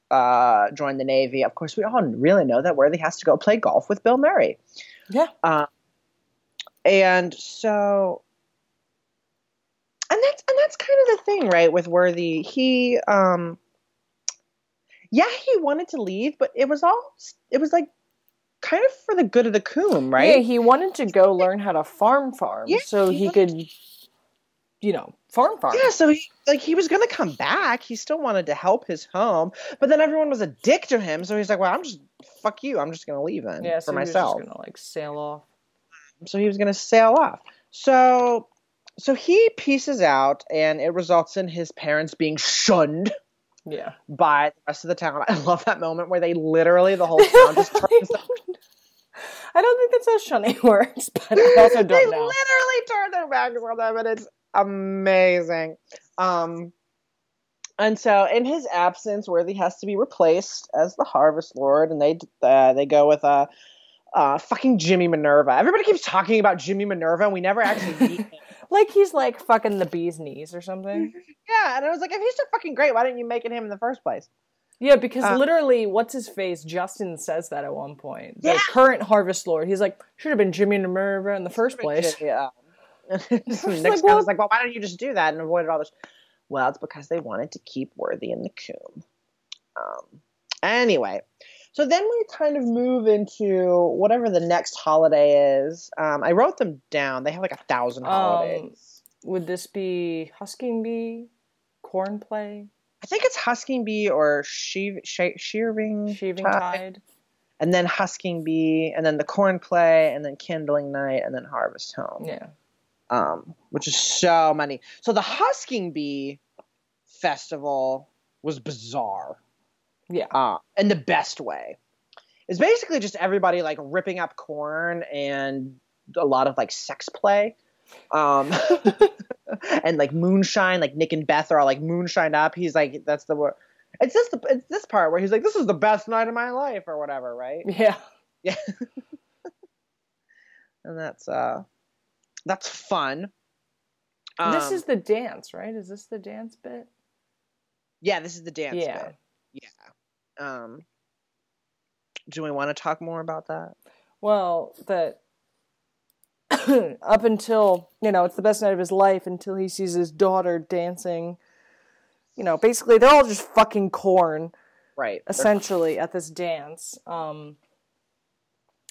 uh, join the Navy. Of course, we all really know that Worthy has to go play golf with Bill Murray. Yeah. Uh, and so and that's and that's kind of the thing, right, with Worthy. He um yeah, he wanted to leave, but it was all it was like kind of for the good of the coombe, right? Yeah, he wanted to go learn how to farm farm Yeah, so he he could, you know, farm farm. Yeah, so he like he was gonna come back. He still wanted to help his home, but then everyone was a dick to him. So he's like, "Well, I'm just fuck you. I'm just gonna leave then Yeah, for so was myself." just gonna like sail off. So he was gonna sail off. So so he pieces out, and it results in his parents being shunned Yeah. by the rest of the town. I love that moment where they literally the whole town just turns. I don't think that's how shunning works, but I also they don't know. literally turn their backs on them, and it's amazing. Um, and so in his absence, Worthy has to be replaced as the Harvest Lord, and they uh, they go with uh, uh, fucking Jimmy Minerva. Everybody keeps talking about Jimmy Minerva, and we never actually meet him. Like he's like fucking the bee's knees or something. Yeah, and I was like, if he's so fucking great, why didn't you make it him in the first place? Yeah, because Uh, literally, what's his face? Justin says that at one point. The Yeah. current Harvest Lord. He's like, should have been Jimmy Minerva in the first place. Yeah. Next like, guy well- was like, well, why don't you just do that and avoid all this? Well, it's because they wanted to keep Worthy in the coombe. Um, anyway, so then we kind of move into whatever the next holiday is. Um, I wrote them down. They have like a thousand holidays. Um, would this be Husking Bee, Corn Play, I think it's Husking Bee or sheav- she- Shearing Shaving Tide, Tide? and then Husking Bee, and then the Corn Play, and then Kindling Night, and then Harvest Home. Yeah. um, which is so many. So the Husking Bee Festival was bizarre, Yeah. uh, in the best way. It's basically just everybody like ripping up corn and a lot of like sex play. Um, and like moonshine, like Nick and Beth are all like moonshined up. He's like, that's the word. It's just the, it's this part where he's like, this is the best night of my life or whatever, right? Yeah. Yeah. and that's, uh, that's fun. this Um, is the dance, right? Is this the dance bit? Yeah, this is the dance Yeah. bit. Yeah. Um do we want to talk more about that? Well, that up until, you know, it's the best night of his life until he sees his daughter dancing. You know, basically they're all just fucking corn. Right. essentially at this dance um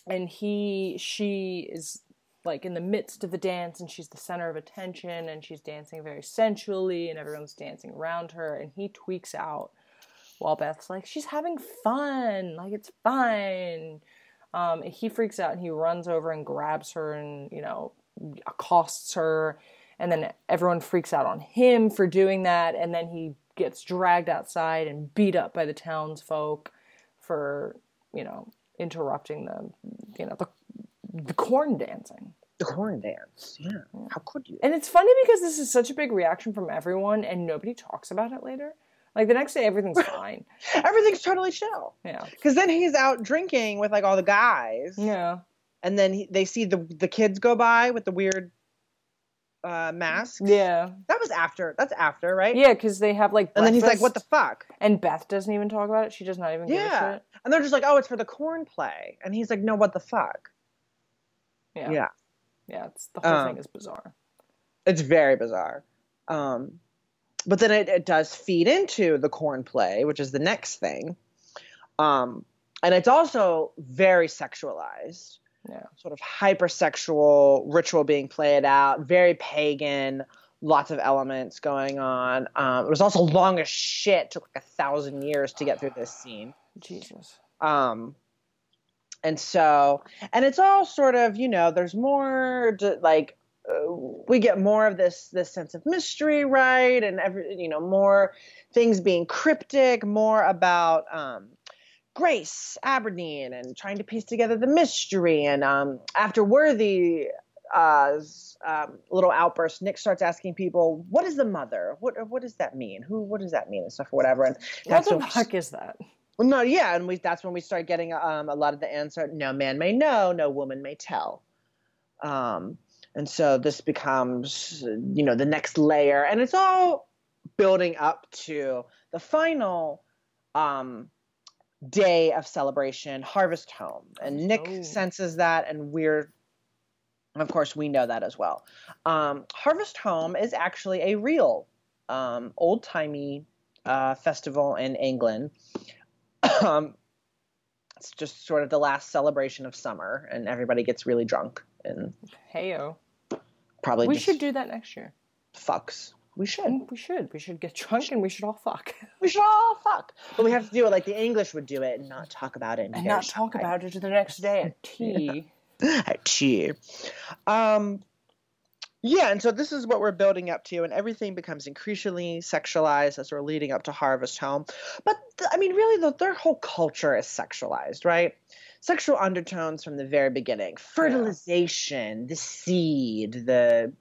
and he she is like in the midst of the dance and she's the center of attention and she's dancing very sensually and everyone's dancing around her and he tweaks out while Beth's like she's having fun like it's fine um he freaks out and he runs over and grabs her and you know accosts her and then everyone freaks out on him for doing that and then he gets dragged outside and beat up by the townsfolk for you know interrupting the you know the, the corn dancing The corn dance. Yeah. How could you? and it's funny because this is such a big reaction from everyone and nobody talks about it later like the next day everything's fine Everything's totally chill. yeah Cuz then he's out drinking with like all the guys. yeah And then he, they see the the kids go by with the weird uh masks. yeah That was after. That's after, right? yeah because they have like And then he's like, breakfast, "What the fuck?" and beth doesn't even talk about it she does not even give a Yeah. shit And they're just like, "Oh, it's for the corn play." And he's like, "No, what the fuck?" yeah Yeah. yeah it's the whole Um, thing is bizarre It's very bizarre. Um, but then it, it does feed into the corn play, which is the next thing. Um, and it's also very sexualized, yeah sort of hypersexual ritual being played out, very pagan, lots of elements going on. Um, it was also long as shit, took like a thousand years to get through this scene. jesus Um, and so, and it's all sort of, you know, there's more like, uh, we get more of this this sense of mystery, right? And every, you know, more things being cryptic, more about um, Grace Aberdeen and trying to piece together the mystery. And um, after Worthy. Uh, um, little outburst. Nick starts asking people, "What is the mother? What what does that mean? Who? What does that mean?" and stuff, or whatever. And what the fuck is that well, no, yeah, and we that's when we start getting um, a lot of the answer. No man may know, no woman may tell. Um, and so this becomes, you know, the next layer, and it's all building up to the final um, day of celebration, Harvest Home, and Nick Oh. senses that, and we're, of course, we know that as well. Um, Harvest Home is actually a real um, old timey uh, festival in England. um, it's just sort of the last celebration of summer, and everybody gets really drunk and heyo probably we should do that next year fucks. We should. Mm, we should we should get drunk and we should all fuck We should all fuck. But we have to do it like the English would do it and not talk about it. and not talk about it to the next day at tea at tea. Um, yeah, and so this is what we're building up to, and everything becomes increasingly sexualized as we're leading up to Harvest Home. But I mean, really, the, their whole culture is sexualized, right? Sexual undertones from the very beginning, fertilization, the seed, the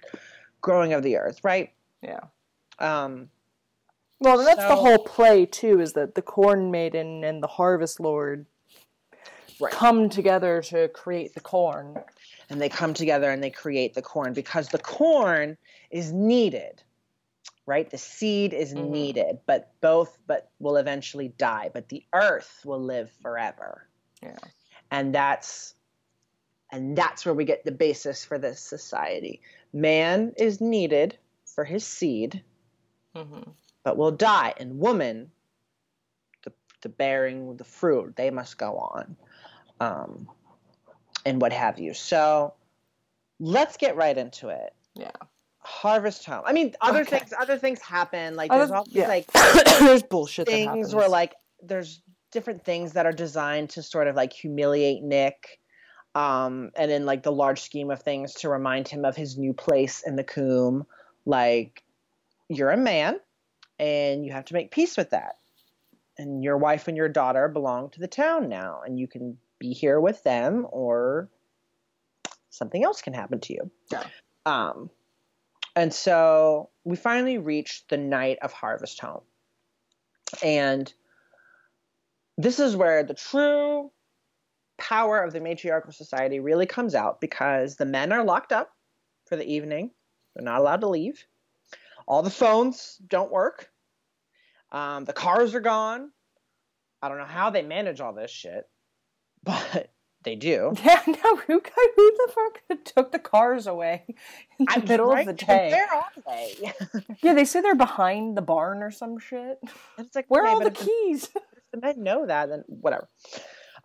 growing of the earth, right? yeah Um, Well, that's the whole play too. Is that the corn maiden and the harvest lord Right. come together to create the corn? and they come together and they create the corn because the corn is needed right? The seed is Mhm. needed, but both but will eventually die, but the earth will live forever. Yeah. And that's and that's where we get the basis for this society. Man is needed for his seed, hmm but will die, and woman, the the bearing the fruit, they must go on, um, and what have you. So, let's get right into it. Yeah. Harvest Home. I mean, other Okay. things. Other things happen. Like Other- there's all these yeah. like There's bullshit things where like there's different things that are designed to sort of like humiliate Nick. Um, and in like the large scheme of things to remind him of his new place in the coombe like you're a man and you have to make peace with that. And your wife and your daughter belong to the town now, and you can be here with them or something else can happen to you. Yeah. Um, and so we finally reached the night of Harvest Home. And this is where the true power of the matriarchal society really comes out because the men are locked up for the evening. They're not allowed to leave. All the phones don't work. Um, the cars are gone. I don't know how they manage all this shit, but they do. Yeah, no, who who the fuck took the cars away in the I'm middle right, of the day? Where are they? Yeah, they say they're behind the barn or some shit. It's like, Where are all the keys? The men know that, then whatever.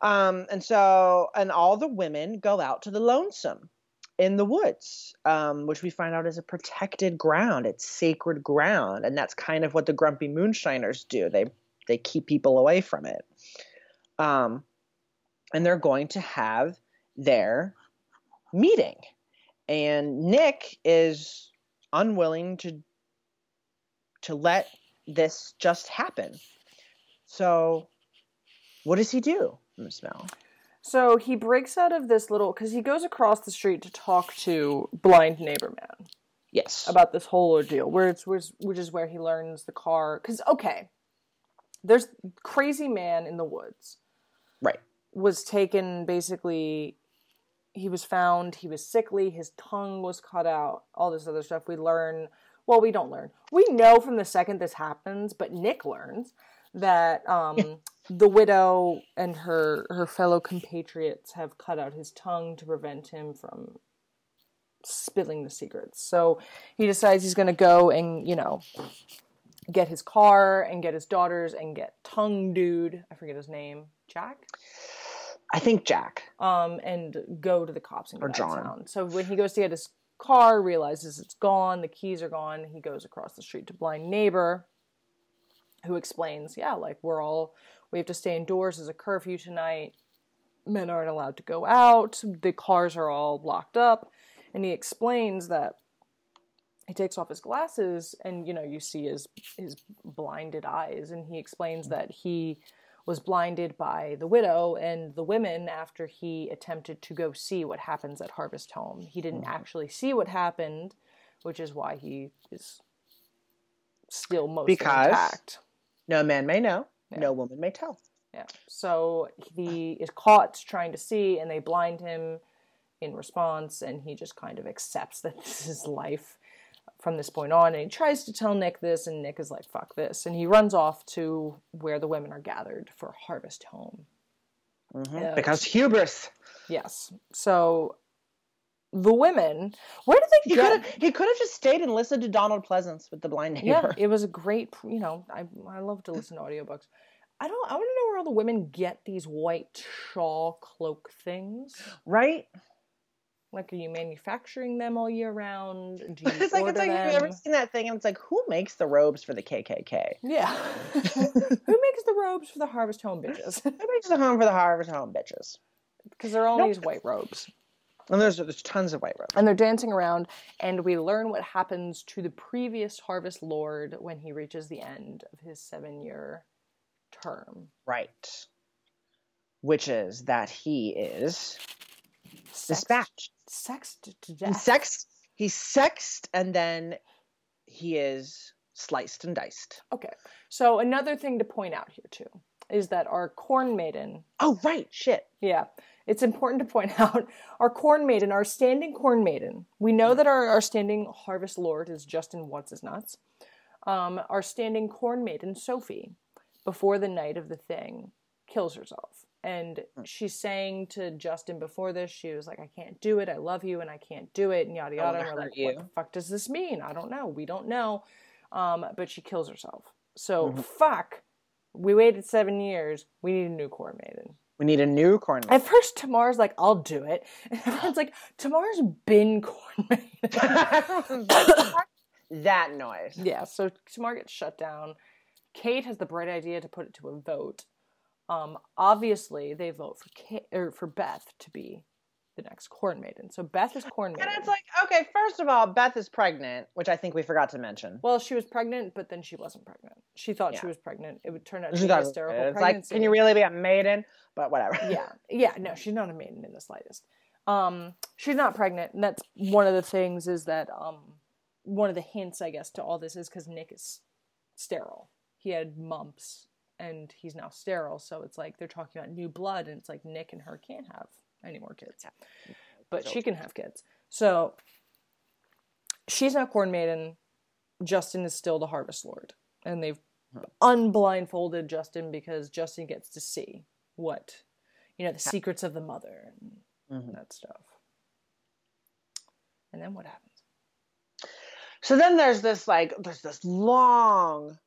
Um, and so, and all the women go out to the lonesome in the woods, um, which we find out is a protected ground. It's sacred ground, and that's kind of what the grumpy moonshiners do. They they keep people away from it. Um, and they're going to have their meeting, and Nick is unwilling to to let this just happen. So, what does he do, Miss Mel? So he breaks out of this little because he goes across the street to talk to blind neighbor man Yes. about this whole ordeal, where it's which, which is where he learns the car. Because okay, there's crazy man in the woods right. was taken basically. He was found. He was sickly. His tongue was cut out. All this other stuff. We learn. Well, we don't learn. We know from the second this happens, but Nick learns that um, the widow and her her fellow compatriots have cut out his tongue to prevent him from spilling the secrets. So he decides he's going to go and you know get his car and get his daughters and get tongue dude. I forget his name. Jack. I think Jack. Um, and go to the cops and Or John. town. So when he goes to get his car, realizes it's gone, the keys are gone. He goes across the street to blind neighbor, who explains, "Yeah, like we're all we have to stay indoors. There's a curfew tonight. Men aren't allowed to go out. The cars are all locked up." And he explains that he takes off his glasses, and you know you see his his blinded eyes, and he explains that he was blinded by the widow and the women after he attempted to go see what happens at Harvest Home. He didn't mm-hmm. actually see what happened, which is why he is still mostly Because- intact. No man may know. Yeah. No woman may tell. Yeah. So he is caught trying to see, and they blind him in response, and he just kind of accepts that this is life from this point on. And he tries to tell Nick this, and Nick is like, fuck this. And he runs off to where the women are gathered for Harvest Home. Mhm. Yeah. Because hubris. Yes. So the women, where did they He could have. He could have just stayed and listened to Donald Pleasence with the blind Yeah, it was a great, you know, I I love to listen to audiobooks. I don't I want to know where all the women get these white shawl cloak things. Right. Like, are you manufacturing them all year round? Do you It's like it's like them? have you ever seen that thing? And it's like, who makes the robes for the KKK? Yeah. Who makes the robes for the Harvest Home bitches? Who makes the home for the Harvest Home bitches? Because they're all Nope. these white robes. And there's there's tons of white robes. And they're dancing around, and we learn what happens to the previous Harvest Lord when he reaches the end of his seven year term. Right. Which is that he is Sexed- dispatched. Sexed to He's death. sexed. He's sexed, and then he is sliced and diced. Okay. So another thing to point out here too is that our corn maiden, Oh right, shit. yeah, it's important to point out our corn maiden, our standing corn maiden. We know that our, our standing harvest lord is Justin What's His Nuts. um, our standing corn maiden Sophie, before the night of the thing, kills herself. And Hmm. she's saying to Justin before this, she was like, I can't do it. I love you and I can't do it. And yada yada. And we're like, you. what the fuck does this mean? I don't know. We don't know. Um, but she kills herself. So Mm-hmm. fuck. We waited seven years. We need a new corn maiden. We need a new corn. Maiden. At first, Tamar's like, I'll do it. And everyone's like, Tamar's been corn maiden. that noise. Yeah, so Tamar gets shut down. Kate has the bright idea to put it to a vote. Um, obviously, they vote for Kate, or for Beth to be the next corn maiden. So Beth is corn maiden. And it's like, okay, first of all, Beth is pregnant, which I think we forgot to mention. well, she was pregnant, but then she wasn't pregnant. She thought Yeah. she was pregnant. It would turn out to be a hysterical. It's like, pregnancy. can you really be a maiden? But whatever. yeah, yeah. No, she's not a maiden in the slightest. Um, she's not pregnant, and that's one of the things. Is that um, one of the hints, I guess, to all this is because Nick is sterile. He had mumps, and he's now sterile. So it's like they're talking about new blood, and it's like Nick and her can't have any more kids, but she can have kids. So she's not corn maiden. Justin is still the harvest lord, and they've unblindfolded Justin because Justin gets to see what you know the secrets of the mother and Mm-hmm. that stuff. And then what happens? So then there's this like there's this long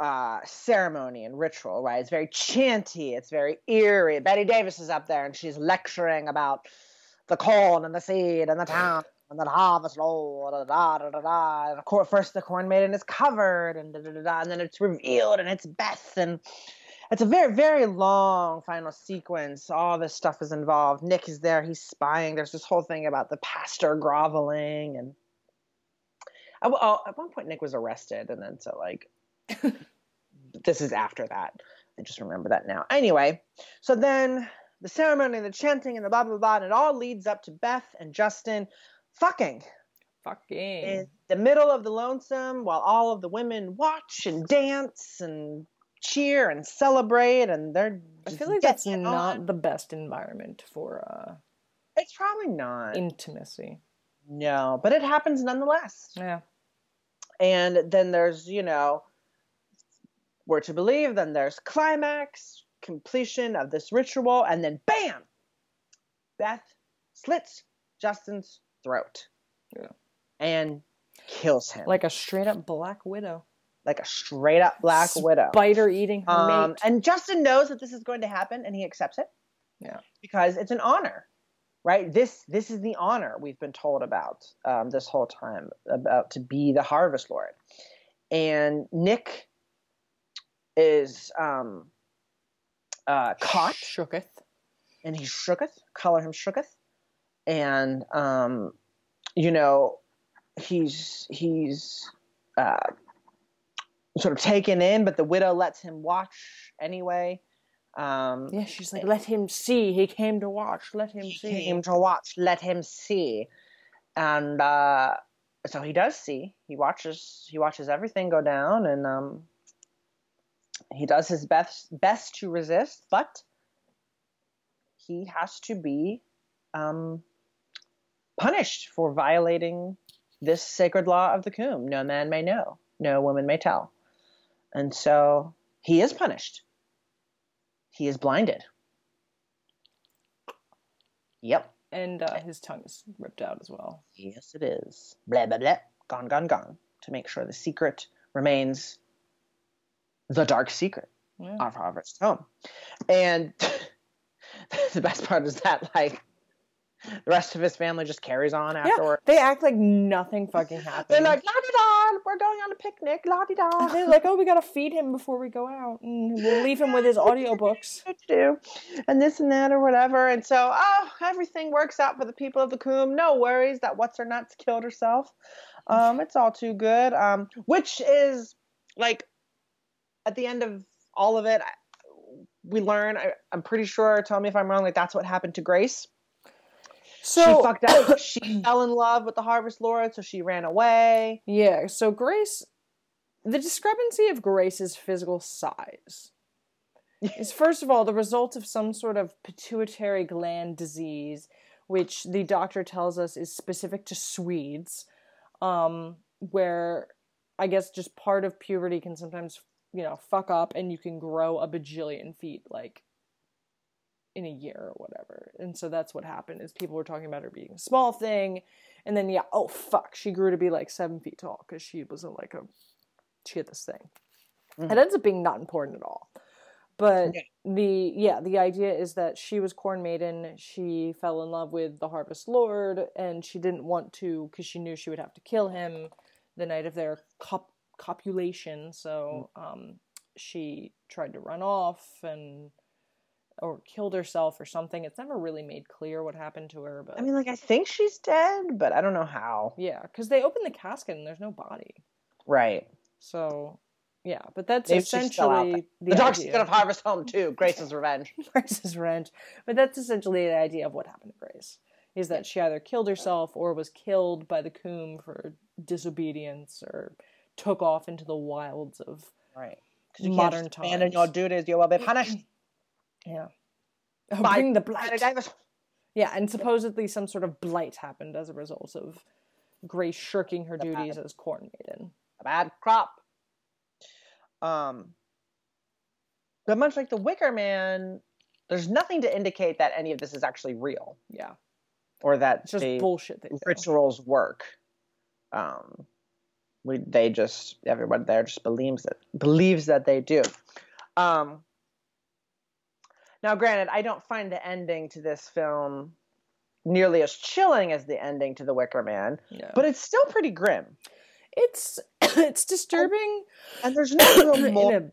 uh ceremony and ritual, right? It's very chanty, it's very eerie. Bette Davis is up there and she's lecturing about the corn and the seed and the town and the harvest lord, da da da da da. And of course, first the corn maiden is covered and da da da da, and then it's revealed and it's Beth and it's a very very long final sequence all this stuff is involved nick is there he's spying there's this whole thing about the pastor groveling and oh, at one point nick was arrested and then so like this is after that i just remember that now anyway so then the ceremony and the chanting and the blah blah blah and it all leads up to beth and justin fucking Fucking. in the middle of the lonesome while all of the women watch and dance and cheer and celebrate and they're I feel like that's it not the best environment for uh, it's probably not intimacy. no but it happens nonetheless Yeah. and then there's you know we're to believe then there's climax completion of this ritual and then bam beth slits justin's throat Yeah. and kills him Like a straight up Black Widow. like a straight up black widow Spider eating her Um, mate. and Justin knows that this is going to happen, and he accepts it Yeah. because it's an honor, right? This this is the honor we've been told about um, this whole time about to be the Harvest Lord, and Nick is um, uh, caught, Shooketh. and he shooketh, color him shooketh, and um, you know he's he's uh, sort of taken in, but the widow lets him watch anyway. Um, Yeah, she's like, let him see. He came to watch. Let him he see. came to watch. Let him see, and uh, so he does see. He watches. He watches everything go down, and um, he does his best best to resist, but he has to be um, punished for violating this sacred law of the Coombe. No man may know, no woman may tell, and so he is punished. He is blinded. Yep. And uh, his tongue is ripped out as well. Yes, it is. Blah, blah, blah. Gone, gone, gone. To make sure the secret remains the dark secret Yeah. of Harvest Home. And the best part is that, like, the rest of his family just carries on Yeah, they act like nothing fucking happened. They're like, la di da, we're going on a picnic, la di da. They're like, oh, we gotta feed him before we go out, and we'll leave him with his audiobooks. do and this and that or whatever and so oh everything works out for the people of the coombe no worries that what's her nuts killed herself um it's all too good um which is like at the end of all of it we learn I, i'm pretty sure tell me if i'm wrong like that's what happened to grace. So she fucked up. She fell in love with the harvest lord so she ran away. Yeah, so Grace, the discrepancy of Grace's physical size is first of all the result of some sort of pituitary gland disease, which the doctor tells us is specific to Swedes, um, where I guess just part of puberty can sometimes, you know, fuck up and you can grow a bajillion feet like in a year or whatever. And so that's what happened is people were talking about her being a small thing and then yeah, oh fuck, she grew to be like seven feet tall because she was a, like a she had this thing. Mhm. It ends up being not important at all. But the yeah, the idea is that she was corn maiden. She fell in love with the harvest lord, and she didn't want to because she knew she would have to kill him the night of their cop- copulation. So um, she tried to run off and or killed herself or something. It's never really made clear what happened to her, but I mean, like I think she's dead, but I don't know how. yeah, because they open the casket and there's no body. Right. So yeah, but that's Maybe she's still out essentially The, the, Dark. Secret of Harvest Home too. Grace's Revenge. Grace's Revenge. But that's essentially the idea of what happened to Grace. Is that she either killed herself or was killed by the Coombe for disobedience or took off into the wilds of Right. modern Abandon times. your duties, you will be punished. Yeah. Oh, by bring the blight. Yeah, and supposedly some sort of blight happened as a result of Grace shirking her duties as Corn Maiden. A bad crop. Um, but much like the Wicker Man, there's nothing to indicate that any of this is actually real Yeah. or that It's just the bullshit rituals work. Um, we they just everyone there just believes it believes that they do. Um, now, granted, I don't find the ending to this film nearly as chilling as the ending to The Wicker Man, Yeah. but it's still pretty grim. it's it's disturbing And there's no real more.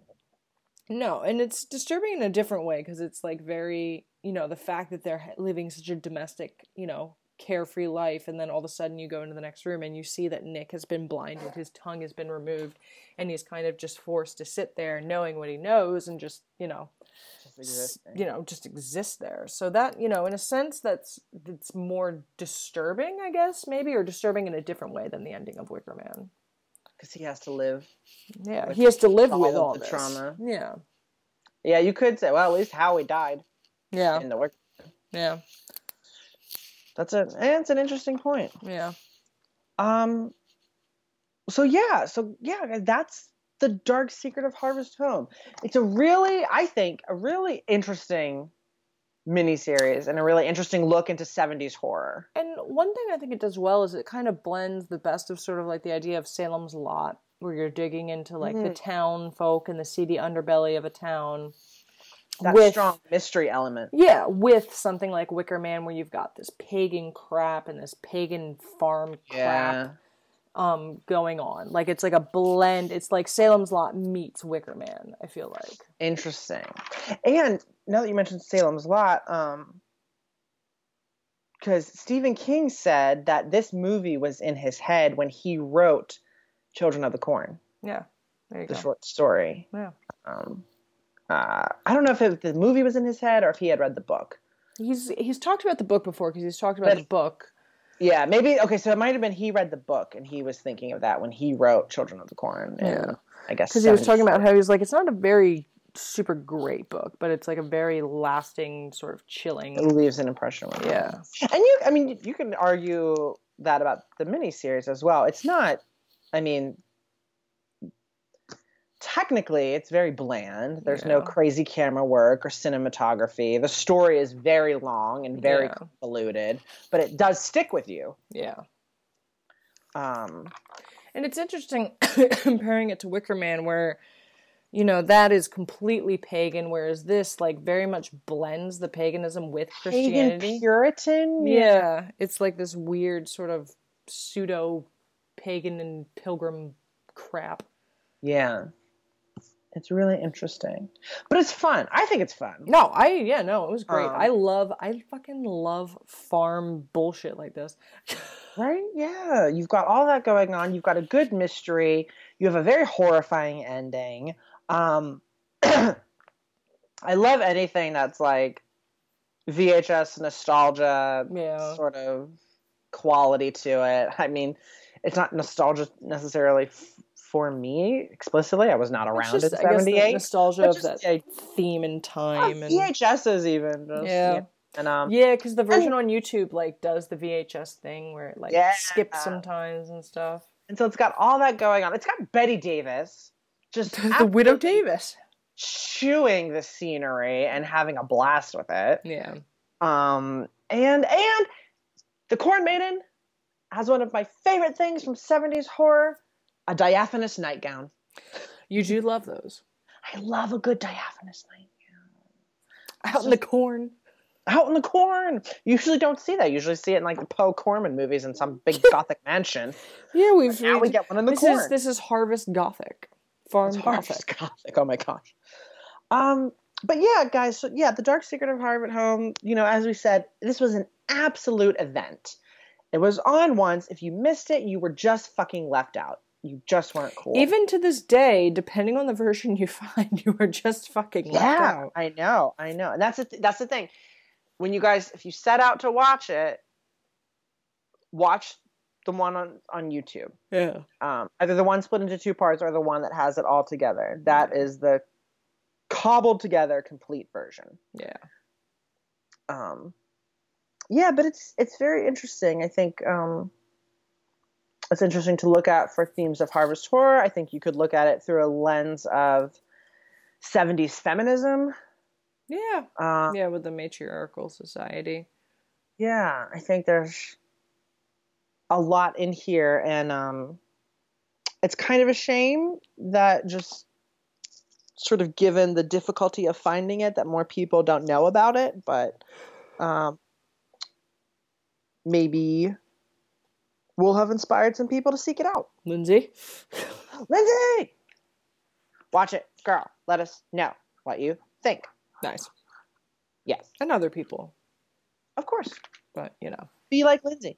no, and it's disturbing in a different way because it's like very, you know, the fact that they're living such a domestic, you know, carefree life, and then all of a sudden you go into the next room and you see that Nick has been blinded, his tongue has been removed, and he's kind of just forced to sit there knowing what he knows and just, you know, s- you know, just exist there. So that, you know, in a sense, that's that's more disturbing, I guess, maybe, or disturbing in a different way than the ending of Wicker Man. Because he has to live. Yeah, he has to live all with all the this trauma. Yeah, Yeah, you could say, well, at least Howie died yeah, in The Wicker yeah, That's a, eh, it's an interesting point. yeah. Um, so yeah, so yeah, that's the Dark Secret of Harvest Home. It's a really, I think, a really interesting miniseries and a really interesting look into 70s horror. And one thing I think it does well is it kind of blends the best of sort of like the idea of Salem's Lot, where you're digging into like the Mhm. town folk and the seedy underbelly of a town. That with strong mystery element. yeah, with something like Wicker Man, where you've got this pagan crap and this pagan farm crap um going on. Like it's like a blend. It's like Salem's Lot meets Wicker Man. I feel like. Interesting. And now that you mentioned Salem's Lot, um, because Stephen King said that this movie was in his head when he wrote Children of the Corn, Yeah, there you the go. short story. Yeah, Um, uh, I don't know if it, the movie was in his head or if he had read the book. he's he's talked about the book before because he's talked about But- the book. Yeah, maybe. Okay, so it might have been he read the book and he was thinking of that when he wrote Children of the Corn. Yeah. I guess because he was talking about how he was like it's not a very super great book, but it's like a very lasting sort of chilling. It leaves an impression with you. Yeah, And you, I mean, you can argue that about the miniseries as well. It's not, I mean, technically, it's very bland. There's no crazy camera work or cinematography. The story is very long and very Yeah. convoluted, but it does stick with you. yeah. Um, And it's interesting comparing it to Wicker Man, where you know that is completely pagan, whereas this like very much blends the paganism with pagan Christianity. Puritan. yeah, it's like this weird sort of pseudo pagan and pilgrim crap. Yeah. It's really interesting. But it's fun. I think it's fun. No, I yeah, no, it was great. Um, I love I fucking love farm bullshit like this. Right? Yeah. You've got all that going on. You've got a good mystery. You have a very horrifying ending. Um, I love anything that's like VHS nostalgia Yeah. sort of quality to it. I mean, it's not nostalgia necessarily f- for me explicitly. I was not around just, in I guess, the 78. nostalgia of that the theme and time and VHSs even. Just, Yeah. yeah. And um, Yeah, because the version on YouTube like does the VHS thing where it like Yeah. skips sometimes and stuff. And so it's got all that going on. It's got Bette Davis just the Widow Davis. chewing the scenery and having a blast with it. Yeah. Um, and and the Corn Maiden has one of my favorite things from 70s horror, a diaphanous nightgown. You do love those. I love a good diaphanous nightgown. Out in the corn. Out in the corn. Usually don't see that. Usually see it in like the Poe Corman movies in some big gothic mansion. Yeah, we've Now we get one in the this corn. Is, this is Harvest Gothic. Farm It's Gothic. Harvest Gothic. Oh my gosh. Um, but yeah, guys. So yeah, the Dark Secret of Harvest Home. You know, as we said, this was an absolute event. It was on once. If you missed it, you were just fucking left out. You just weren't cool. Even to this day, depending on the version you find, you are just fucking yeah. I know, I know, and that's the th- that's the thing. When you guys, if you set out to watch it, watch the one on on YouTube. Yeah. um, either the one split into two parts or the one that has it all together. That is the cobbled together complete version. Yeah. Um, yeah, but it's it's very interesting. I think um, it's interesting to look at for themes of harvest horror. I think you could look at it through a lens of 70s feminism. Yeah. Uh, yeah, with the matriarchal society. yeah, I think there's a lot in here, and um, it's kind of a shame that just sort of given the difficulty of finding it, that more people don't know about it. But um, maybe we'll have inspired some people to seek it out. Lindsay? Lindsay, watch it, girl. Let us know what you think. Nice. Yes, And other people. of course. But, you know. Be like Lindsay.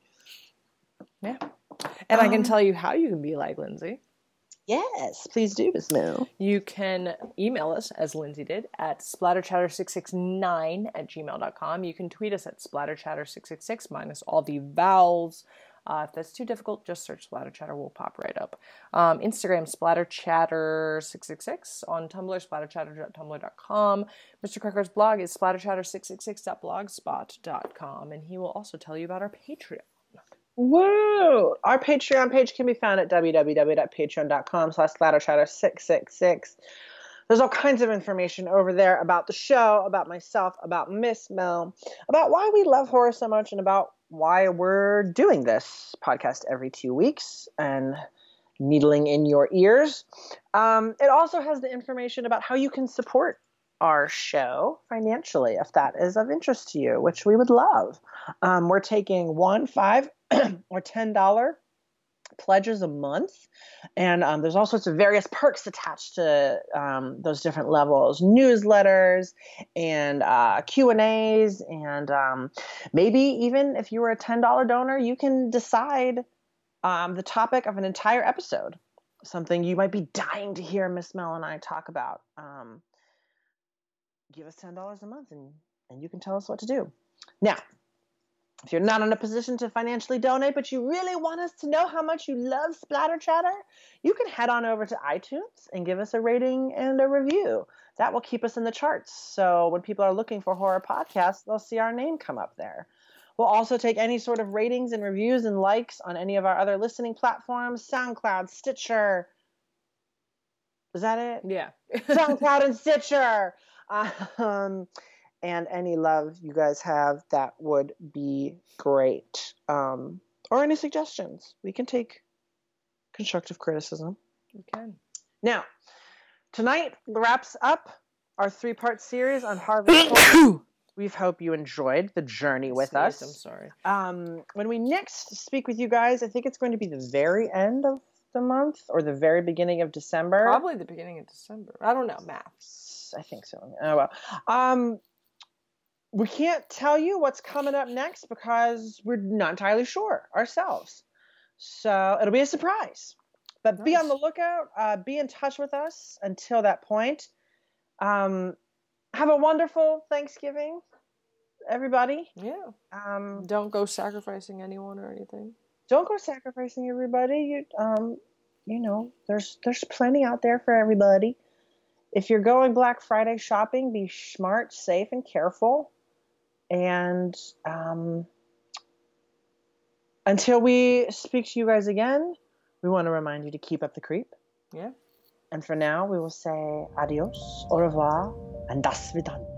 Yeah. And I can Um, tell you how you can be like Lindsay. Yes, please do, Miss Moo. You can email us, as Lindsay did, at splatterchatter669 at gmail.com. You can tweet us at splatterchatter666 minus all the vowels. Uh, if that's too difficult, just search splatterchatter. We'll pop right up. Um, Instagram, splatterchatter666. On Tumblr, splatterchatter.tumblr.com. Mr. Cracker's blog is splatterchatter666.blogspot.com. And he will also tell you about our Patreon. Woo! Our Patreon page can be found at www.patreon.com slash splatterchatter666. There's all kinds of information over there about the show, about myself, about Miss Mel, about why we love horror so much, and about why we're doing this podcast every two weeks and needling in your ears. Um, it also has the information about how you can support our show financially if that is of interest to you, which we would love. Um, we're taking one, five, or ten dollar pledges a month, and um, there's all sorts of various perks attached to um, those different levels: newsletters and uh, Q and um, maybe even if you were a ten dollar donor, you can decide um, the topic of an entire episode. Something you might be dying to hear Miss Mel and I talk about. Um, give us ten dollars a month, and and you can tell us what to do. Now, if you're not in a position to financially donate, but you really want us to know how much you love Splatter Chatter, you can head on over to iTunes and give us a rating and a review. That will keep us in the charts. So when people are looking for horror podcasts, they'll see our name come up there. We'll also take any sort of ratings and reviews and likes on any of our other listening platforms SoundCloud, Stitcher. Is that it? Yeah. SoundCloud and Stitcher. Um, and any love you guys have, that would be great. Um, or any suggestions. We can take constructive criticism. You can. Now, tonight wraps up our three part series on Harvard. we hope you enjoyed the journey with us. I'm sorry. Um, when we next speak with you guys, I think it's going to be the very end of the month or the very beginning of December. Probably the beginning of December. I don't know. Math. I think so. Oh well. Um, we can't tell you what's coming up next because we're not entirely sure ourselves. So it'll be a surprise. But be on the lookout. Uh, be in touch with us until that point. Um, have a wonderful Thanksgiving, everybody. Yeah. Um, Don't go sacrificing anyone or anything. don't go sacrificing everybody. You um, you know, there's there's plenty out there for everybody. If you're going Black Friday shopping, be smart, safe, and careful. And um, until we speak to you guys again, we want to remind you to keep up the creep. Yeah. And for now, we will say adios, au revoir, and das vidanya.